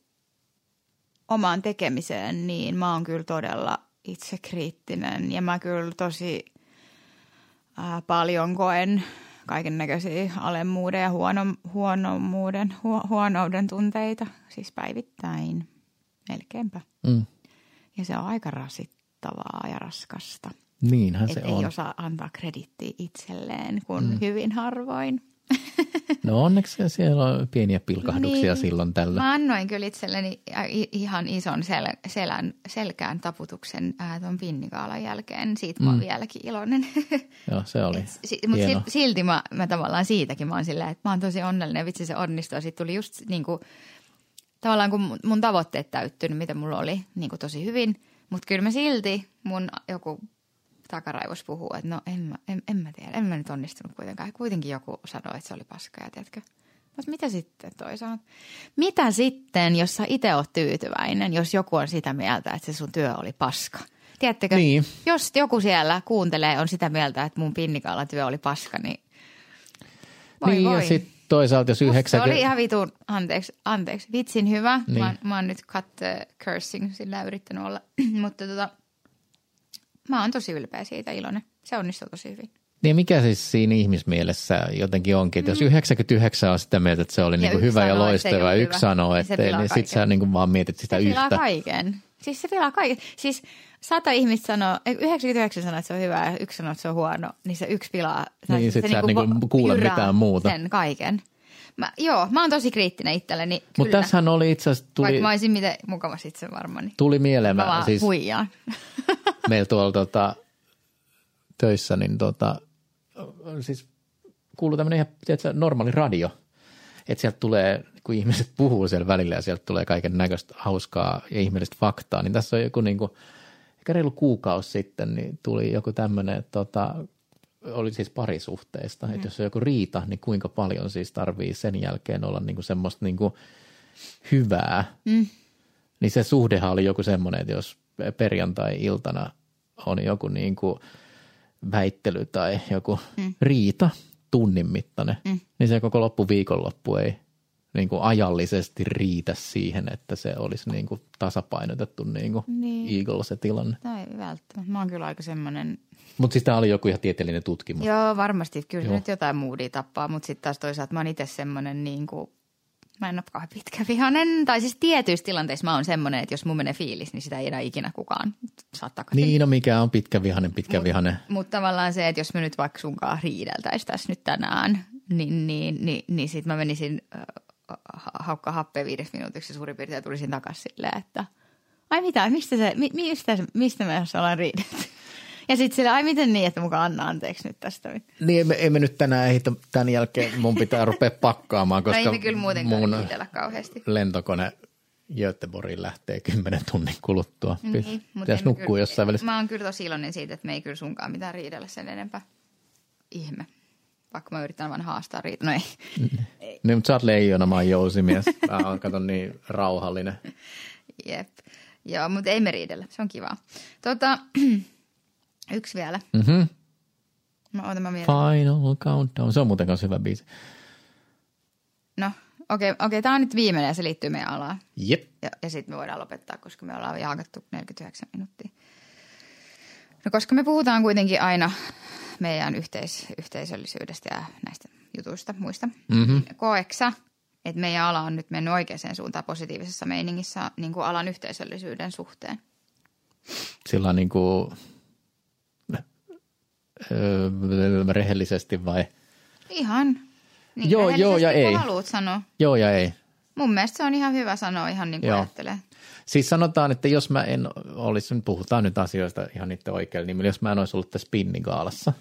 omaan tekemiseen, niin mä oon kyllä todella itsekriittinen ja mä kyllä tosi ää, paljon koen kaiken näköisiä alemmuuden ja huono, huonomuuden, hu, huonouden tunteita, siis päivittäin, melkeinpä.
Mm.
Ja se on aika rasittavaa ja raskasta.
Niinhän se
Et ei
on.
osaa antaa kredittiä itselleen, kun mm. hyvin harvoin.
No onneksi siellä on pieniä pilkahduksia
Niin.
silloin tällä.
Mä annoin kyllä itselleni ihan ison sel, selän, selkään taputuksen ää, tuon pinnikaalan jälkeen. Siitä mä oon
Mm.
vieläkin iloinen.
Joo, se oli
si, Mutta silti mä, mä tavallaan siitäkin mä oon silleen, että mä oon tosi onnellinen. Vitsi se onnistui. Sitten tuli just niin kuin, tavallaan kun mun- mun tavoitteet täyttynyt, mitä mulla oli niin kuin tosi hyvin. Mutta kyllä mä silti mun joku takaraivos puhuu, että no en mä, en, en mä tiedä, en mä nyt onnistunut kuitenkaan. Kuitenkin joku sanoi, että se oli paska ja tiedätkö. Mutta mitä sitten toisaalta? Mitä sitten, jos sä itse oot tyytyväinen, jos joku on sitä mieltä, että se sun työ oli paska? Tiedättekö,
Niin.
jos joku siellä kuuntelee, on sitä mieltä, että mun pinnikaalla työ oli paska, niin voi
niin,
voi.
ja sitten toisaalta jos
Musta Se
90...
oli ihan vitun, anteeksi, anteeksi, vitsin hyvä.
Niin.
Mä, oon- mä oon nyt cut cursing, sillä yrittänyt olla, mutta tota, mä oon tosi ylpeä siitä, iloinen. Se onnistui tosi hyvin.
Niin mikä siis siinä ihmismielessä jotenkin onkin, että jos 99 on sitä mieltä, että se oli niinku
Mm. yksi
hyvä ja
sanoo, se
loistava, ja
ollut
yksi
hyvä,
sanoo,
niin se
että
pilaa
niin sit sä
kaiken.
niinku vaan mietit sitä
Se
yhtä.
kaiken. Siis se pilaa kaiken. Siis sata ihmistä sanoo, ei, 99 sanoo, että se on hyvä ja yksi sanoo, että se on huono, niin se yksi pilaa.
Niin,
se
sit sä et niinku
vo-
kuule mitään muuta.
Sen kaiken. Mä, joo, mä oon tosi kriittinen itselleni,
Mutta tässähän oli itse asiassa, tuli,
Vaikka mä olisin miten mukava itse varmaan, niin
tuli mieleen,
mä vaan
siis
huijaan.
meillä tuolla tota, töissä, niin tota, siis kuuluu tämmöinen ihan tiedätkö, normaali radio. Että sieltä tulee, kun ihmiset puhuu siellä välillä ja sieltä tulee kaiken näköistä hauskaa ja ihmeellistä faktaa, niin tässä on joku niin kuin, ehkä reilu kuukausi sitten, niin tuli joku tämmöinen, tota, oli siis parisuhteista, mm. että jos on joku riita, niin kuinka paljon siis tarvii sen jälkeen olla niin kuin semmoista niin kuin hyvää. Mm. Niin se suhdehan oli joku semmoinen, että jos perjantai-iltana on joku niin kuin väittely tai joku mm. riita, tunnin mittainen, mm. niin se koko loppuviikonloppu ei niin kuin ajallisesti riitä siihen, että se olisi niin kuin tasapainotettu niin kuin
Niin.
Eagle se tilanne.
No ei välttämättä. Mä oon kyllä aika semmoinen,
Mutta siis tämä oli joku ihan tieteellinen tutkimus.
joo varmasti, kyllä
Joo.
nyt jotain moodia tappaa, mutta sitten taas toisaalta mä oon itse semmoinen niin kuin, mä en ole kauhean pitkävihanen. Tai siis tietyissä tilanteissa mä oon semmoinen, että jos mun menee fiilis, niin sitä ei enää ikinä kukaan saa takaisin.
Niin, no mikä on pitkävihanen, pitkävihanen.
Mutta tavallaan se, että jos me nyt vaikka sunkaan riideltäisiin tässä nyt tänään, niin, niin, niin, niin sitten mä menisin haukkaa happea viides minuutiksi suurin piirtein tulisin takaisin silleen, että ai mitä, mistä, se, mi, mistä, mistä me jos ollaan riidelty? Ja sitten sille, ai miten niin, että mukaan anna anteeksi nyt tästä.
Niin, emme, emme nyt tänään ehitä, tämän jälkeen mun pitää rupea pakkaamaan,
No
koska
ei me kyllä muutenkaan
mun
kauheasti.
lentokone Göteborgiin lähtee kymmenen tunnin kuluttua.
Niin,
Pitäisi nukkua
kyllä-
jossain välissä.
Mä oon kyllä tosi iloinen siitä, että me ei kyllä sunkaan mitään riidellä sen enempää. Ihme. Vaikka mä yritän vaan haastaa riitä. No ei.
Niin, mutta sä oot leijona, mä oon jousimies. Mä oon, kato, niin rauhallinen.
Jep. Joo, mutta ei me riidellä. Se on kiva. Tota, yksi vielä.
Mm-hmm.
Mä mä mietin.
Final Countdown. Se on muuten kanssa hyvä biisi.
No, okei, okay, okay, tämä on nyt viimeinen ja se liittyy meidän alaan.
Jep.
Ja, ja sitten me voidaan lopettaa, koska me ollaan jaakattu 49 minuuttia. No koska me puhutaan kuitenkin aina meidän yhteis- yhteisöllisyydestä ja näistä jutuista, muista.
Mm-hmm.
Koeksa, että meidän ala on nyt mennyt oikeaan suuntaan positiivisessa meiningissä niin kuin alan yhteisöllisyyden suhteen?
Sillä niin kuin, öö, rehellisesti vai?
Ihan. Niin
Joo, joo ja ei.
haluat sanoa.
Joo ja ei.
Mun mielestä se on ihan hyvä sanoa ihan niin kuin
Joo.
ajattelee.
Siis sanotaan, että jos mä en olisi, nyt puhutaan nyt asioista ihan niiden oikealla nimellä, jos mä en olisi ollut tässä Spinnigaalassa,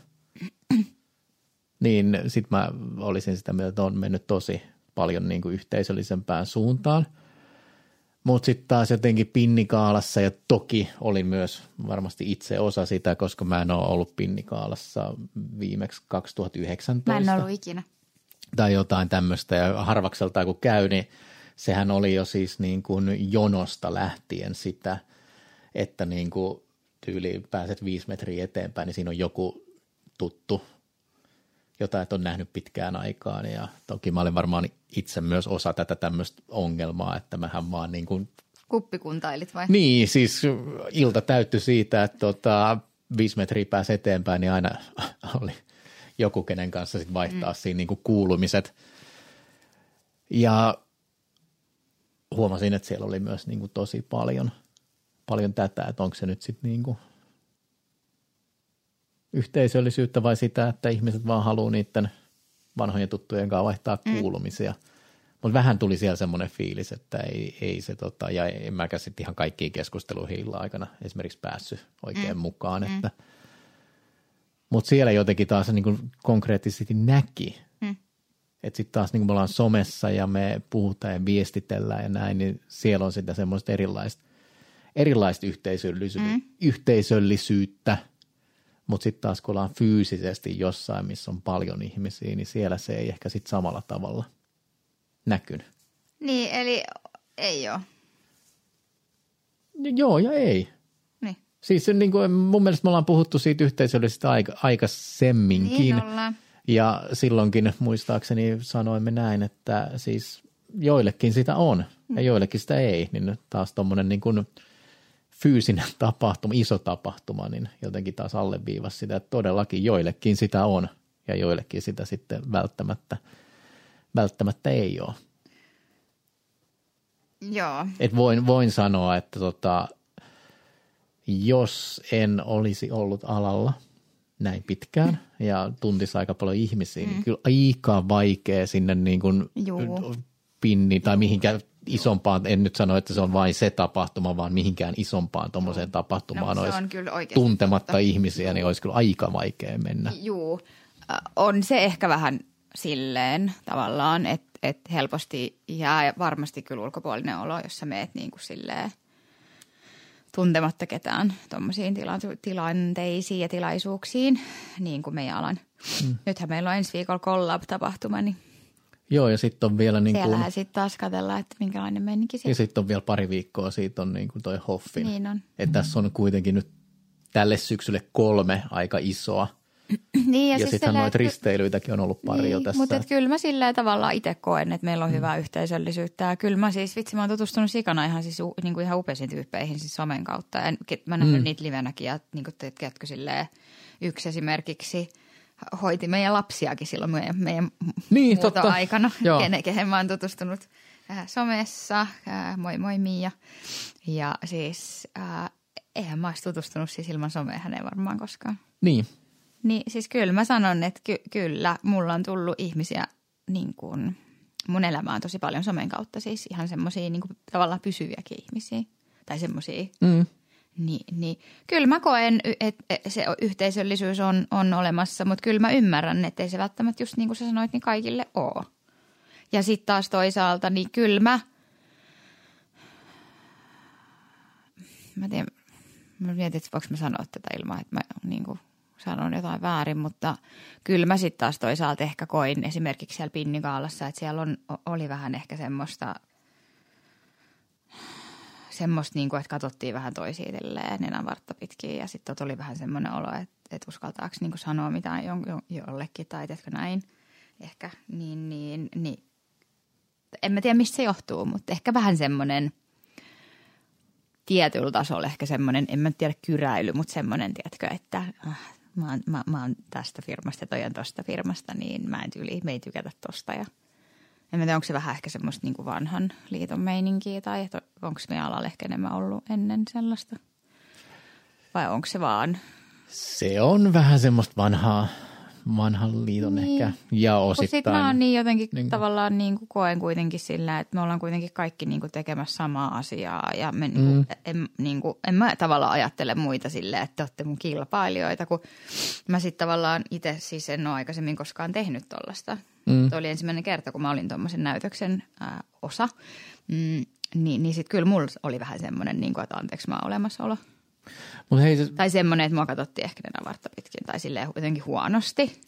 niin sit mä olisin sitä mieltä, että on mennyt tosi paljon niin kuin yhteisöllisempään suuntaan. Mutta sitten taas jotenkin Pinnikaalassa ja toki oli myös varmasti itse osa sitä, koska mä en ole ollut Pinnikaalassa viimeksi 2019
Mä en ollut ikinä.
tai jotain tämmöistä ja harvakselta kun käy, niin sehän oli jo siis niin kuin jonosta lähtien sitä, että niin kuin tyyliin pääset viisi metriä eteenpäin, niin siinä on joku tuttu, jota et ole nähnyt pitkään aikaan ja toki mä olen varmaan itse myös osa tätä tämmöistä ongelmaa, että mähän vaan niin kuin
Kuppikuntailit vai?
Niin, siis ilta täyttyi siitä, että tota, viisi metriä pääsi eteenpäin, niin aina oli joku, kenen kanssa sit vaihtaa mm. siinä niin kuin kuulumiset. Ja huomasin, että siellä oli myös niin kuin tosi paljon, paljon tätä, että onko se nyt sitten niin kuin yhteisöllisyyttä vai sitä, että ihmiset vaan haluaa niiden vanhojen tuttujen kanssa vaihtaa mm. kuulumisia. Mutta vähän tuli siellä semmoinen fiilis, että ei, ei se tota, ja en mäkään sitten ihan kaikkiin keskusteluihin illan aikana esimerkiksi päässyt oikein mm. mukaan, mm. että mutta siellä jotenkin taas niin kuin konkreettisesti näki, mm. Että sitten taas niin kuin me ollaan somessa ja me puhutaan ja viestitellään ja näin, niin siellä on sitä semmoista erilaista, erilaista yhteisöllisy- mm. yhteisöllisyyttä, mutta sitten taas kun ollaan fyysisesti jossain, missä on paljon ihmisiä, niin siellä se ei ehkä sitten samalla tavalla näkynyt.
Niin, eli ei ole.
Joo ja ei.
Niin.
Siis niin kuin, mun mielestä me ollaan puhuttu siitä yhteisöllisestä aika, aikaisemminkin.
Niin ollaan.
Ja silloinkin muistaakseni sanoimme näin, että siis joillekin sitä on ja joillekin sitä ei. Niin taas tuommoinen niin kuin fyysinen tapahtuma, iso tapahtuma, niin jotenkin taas alleviivasi sitä, että todellakin joillekin sitä on ja joillekin sitä sitten välttämättä, välttämättä ei ole.
Joo.
Et voin, voin sanoa, että tota, jos en olisi ollut alalla näin pitkään ja tuntisi aika paljon ihmisiä, niin mm. niin kyllä aika vaikea sinne niin kuin pinni tai mihinkään isompaan, en nyt sano, että se on vain se tapahtuma, vaan mihinkään isompaan tuommoiseen tapahtumaan
no,
olisi
on kyllä
tuntematta
totta.
ihmisiä, niin olisi kyllä aika vaikea mennä.
Juu, on se ehkä vähän silleen tavallaan, että, että helposti jää varmasti kyllä ulkopuolinen olo, jos sä meet niin kuin silleen – tuntematta ketään tuommoisiin tila- tilanteisiin ja tilaisuuksiin, niin kuin meidän alan. Mm. Nythän meillä on ensi viikolla collab-tapahtuma, niin
Joo, ja sitten on vielä niin
kuin... sitten taas katsellaan, että minkälainen meininki siellä.
Ja sitten on vielä pari viikkoa, siitä on niin kuin toi Hoffin.
Niin on.
Että tässä on kuitenkin nyt tälle syksylle kolme aika isoa
niin, ja,
ja
siis
sittenhän noita risteilyitäkin on ollut pari
niin,
jo tässä.
Mutta kyllä mä silleen tavallaan itse koen, että meillä on mm. hyvää yhteisöllisyyttä. Ja kyllä mä siis, vitsi mä oon tutustunut sikana ihan, siis, niin kuin ihan upeisiin tyyppeihin siis somen kautta. Ja mä nähnyt mm. niitä livenäkin ja niin kuin teetkö silleen, yksi esimerkiksi hoiti meidän lapsiakin silloin meidän, meidän
niin, totta.
aikana, kenen, kehen mä oon tutustunut äh, somessa. Äh, moi moi Mia. Ja siis äh, eihän mä olisi tutustunut siis ilman somea häneen varmaan koskaan.
Niin,
niin siis kyllä mä sanon, että ky- kyllä mulla on tullut ihmisiä niin kuin, mun elämään tosi paljon somen kautta siis ihan semmoisia niin tavallaan pysyviäkin ihmisiä tai semmoisia.
Mm.
Niin, niin. Kyllä mä koen, että se yhteisöllisyys on, on olemassa, mutta kyllä mä ymmärrän, että ei se välttämättä just niin kuin sä sanoit, niin kaikille ole. Ja sitten taas toisaalta, niin kyllä mä, mä tiedän, mä mietin, että voiko mä sanoa tätä ilman, että mä niin kuin sanon jotain väärin, mutta kyllä mä sitten taas toisaalta ehkä koin esimerkiksi siellä Pinnikaalassa, että siellä on, oli vähän ehkä semmoista, semmoista niin kuin, että katsottiin vähän toisiin nenän vartta pitkin ja sitten oli vähän semmoinen olo, että, että uskaltaako niin kuin sanoa mitään jollekin tai teetkö näin. Ehkä, niin, niin, niin. En mä tiedä mistä se johtuu, mutta ehkä vähän semmoinen – tietyllä tasolla ehkä semmoinen, en mä tiedä kyräily, mutta semmoinen, tiedätkö, että äh, mä oon, mä, mä oon tästä firmasta ja toi on tosta firmasta, niin mä en tyyli, me ei tykätä tosta. Ja en tiedä, onko se vähän ehkä semmoista niin vanhan liiton meininkiä tai että onko meidän alalla ehkä enemmän ollut ennen sellaista? Vai onko se vaan?
Se on vähän semmoista vanhaa vanhan liiton niin. ehkä ja osittain.
Sitten mä oon niin jotenkin niin kuin. tavallaan niin kuin koen kuitenkin sillä, että me ollaan kuitenkin kaikki niin kuin tekemässä samaa asiaa ja me niin kuin, mm. en, niin kuin, en mä tavallaan ajattele muita silleen, että te olette mun kilpailijoita, kun mä sitten tavallaan itse siis en ole aikaisemmin koskaan tehnyt tollasta. Mm. Tuo oli ensimmäinen kerta, kun mä olin tuommoisen näytöksen ää, osa, mm, niin, niin sitten kyllä mulla oli vähän semmoinen, niin kuin, että anteeksi mä oon olemassaolo.
Mut hei, se...
Tai semmoinen, että mua katsottiin ehkä nenä vartta pitkin tai silleen jotenkin huonosti.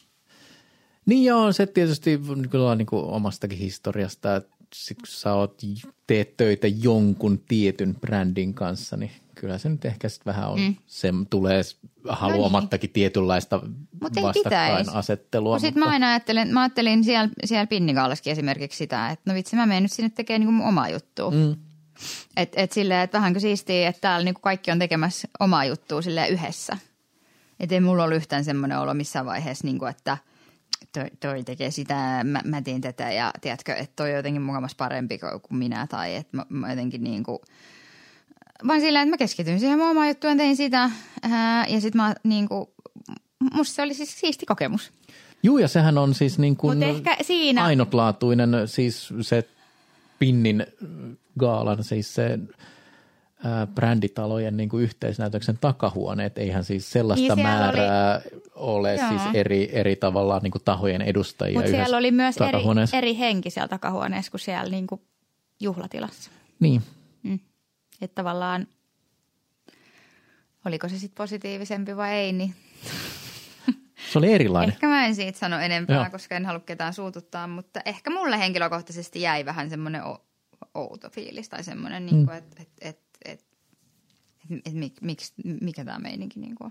Niin joo, se tietysti kyllä on niin kuin omastakin historiasta, että sit kun sä oot, teet töitä jonkun tietyn brändin kanssa, niin kyllä se nyt ehkä sitten vähän on, mm. se tulee haluamattakin no niin. tietynlaista vastakkainasettelua.
No sitten mä aina ajattelin, mä ajattelin siellä, siellä Pinnikaalaskin esimerkiksi sitä, että no vitsi mä menen nyt sinne tekemään niin omaa juttua. Mm. Et, et silleen, että vähänkö siistiä, että täällä niinku kaikki on tekemässä omaa juttua sille yhdessä. Että ei mulla ollut yhtään semmoinen olo missään vaiheessa, niinku, että toi, toi tekee sitä, mä, mä teen tätä ja tiedätkö, että toi on jotenkin mukamas parempi kuin minä tai että mä, mä jotenkin niinku, vaan sillä, että mä keskityin siihen mun omaan juttuun, tein sitä ää, ja sitten mä niinku, musta se oli siis siisti kokemus.
Juu, ja sehän on siis niin kuin
Mut ehkä siinä-
ainutlaatuinen, siis se Pinnin gaalan, siis se ää, bränditalojen niin kuin yhteisnäytöksen takahuoneet, eihän siis sellaista
Niin,
määrää ole
Joo.
siis eri, eri tavallaan niin kuin tahojen edustajia
Mutta siellä oli myös eri, eri henki siellä takahuoneessa kuin siellä niinku juhlatilassa.
Niin,
Mm. Että tavallaan, oliko se sitten positiivisempi vai ei, niin
se oli erilainen.
ehkä mä en siitä sano enempää,
Joo.
koska en halua ketään suututtaa, mutta ehkä mulle henkilökohtaisesti jäi vähän semmoinen outo fiilis tai semmoinen, niin
Mm.
että et, et, et, et, et, mik, miksi, mikä tämä meininki niin on.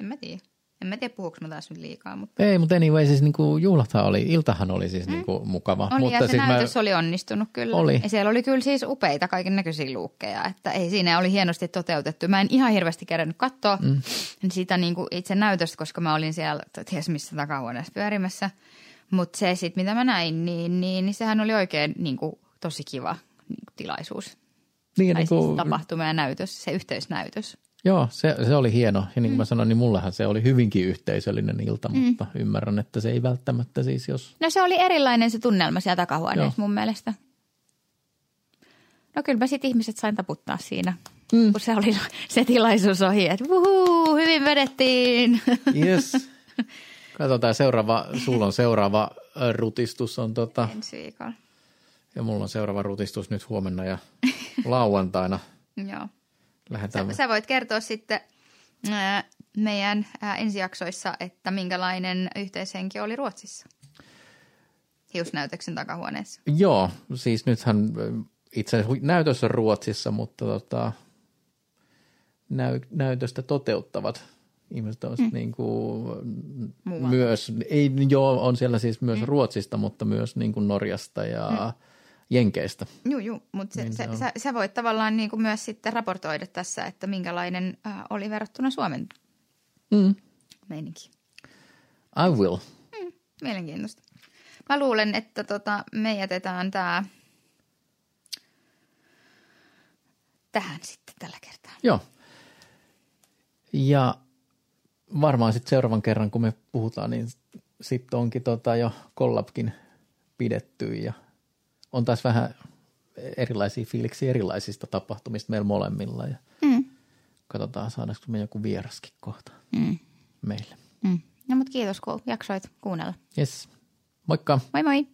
En mä tiedä. En mä tiedä, puhuuko mä taas nyt liikaa, mutta
Ei, mutta anyway, siis niin kuin juhlathan oli, iltahan oli siis niin kuin mukava.
oli
mutta
ja se
siis
näytös oli onnistunut kyllä.
Oli.
Ja siellä oli kyllä siis upeita kaiken näköisiä luukkeja, että ei siinä oli hienosti toteutettu. Mä en ihan hirveästi kerännyt katsoa mm. sitä niin kuin itse näytöstä, koska mä olin siellä ties missä takahuoneessa pyörimässä. Mutta se sitten, mitä mä näin, niin, niin, niin sehän oli oikein niin kuin, tosi kiva niin kuin, tilaisuus.
niin,
Tai
niin
siis
kuin,
tapahtuma ja näytös, se yhteysnäytös.
Joo, se, se oli hieno. Ja niin kuin mä sanoin, niin mullehan se oli hyvinkin yhteisöllinen ilta, mm. mutta ymmärrän, että se ei välttämättä siis, jos...
No se oli erilainen se tunnelma siellä takahuoneessa
Joo.
mun mielestä. No kyllä mä sit ihmiset sain taputtaa siinä, mm. kun se oli se tilaisuus ohi, että vuhuu, hyvin vedettiin.
Yes. Katsotaan seuraava, sulla on seuraava ö, rutistus on tota,
Ensi viikolla.
Ja mulla on seuraava rutistus nyt huomenna ja lauantaina
Joo.
lähdetään.
Sä, sä voit kertoa sitten ää, meidän ää, ensijaksoissa, että minkälainen yhteishenki oli Ruotsissa. Hiusnäytöksen takahuoneessa.
Joo, siis nythän itse asiassa näytös on Ruotsissa, mutta tota, näy, näytöstä toteuttavat ihmiset on mm. niin kuin,
Muualta.
myös, ei, joo, on siellä siis myös mm. Ruotsista, mutta myös niin kuin Norjasta ja mm. Jenkeistä.
Joo, joo, mutta se,
Niin se
se, sä, sä voit tavallaan niin kuin myös sitten raportoida tässä, että minkälainen ää, oli verrattuna Suomen
Mm.
meininki.
I will.
Mielenkiintoista. Mä luulen, että tota, me jätetään tämä tähän sitten tällä kertaa.
Joo. Ja varmaan sitten seuraavan kerran, kun me puhutaan, niin sitten onkin tota jo kollabkin pidetty ja on taas vähän erilaisia fiiliksiä erilaisista tapahtumista meillä molemmilla ja
Mm.
katsotaan saadaanko me joku vieraskin kohta
Mm.
meille.
Mm. No mutta kiitos, kun jaksoit kuunnella.
Yes. Moikka!
Moi moi!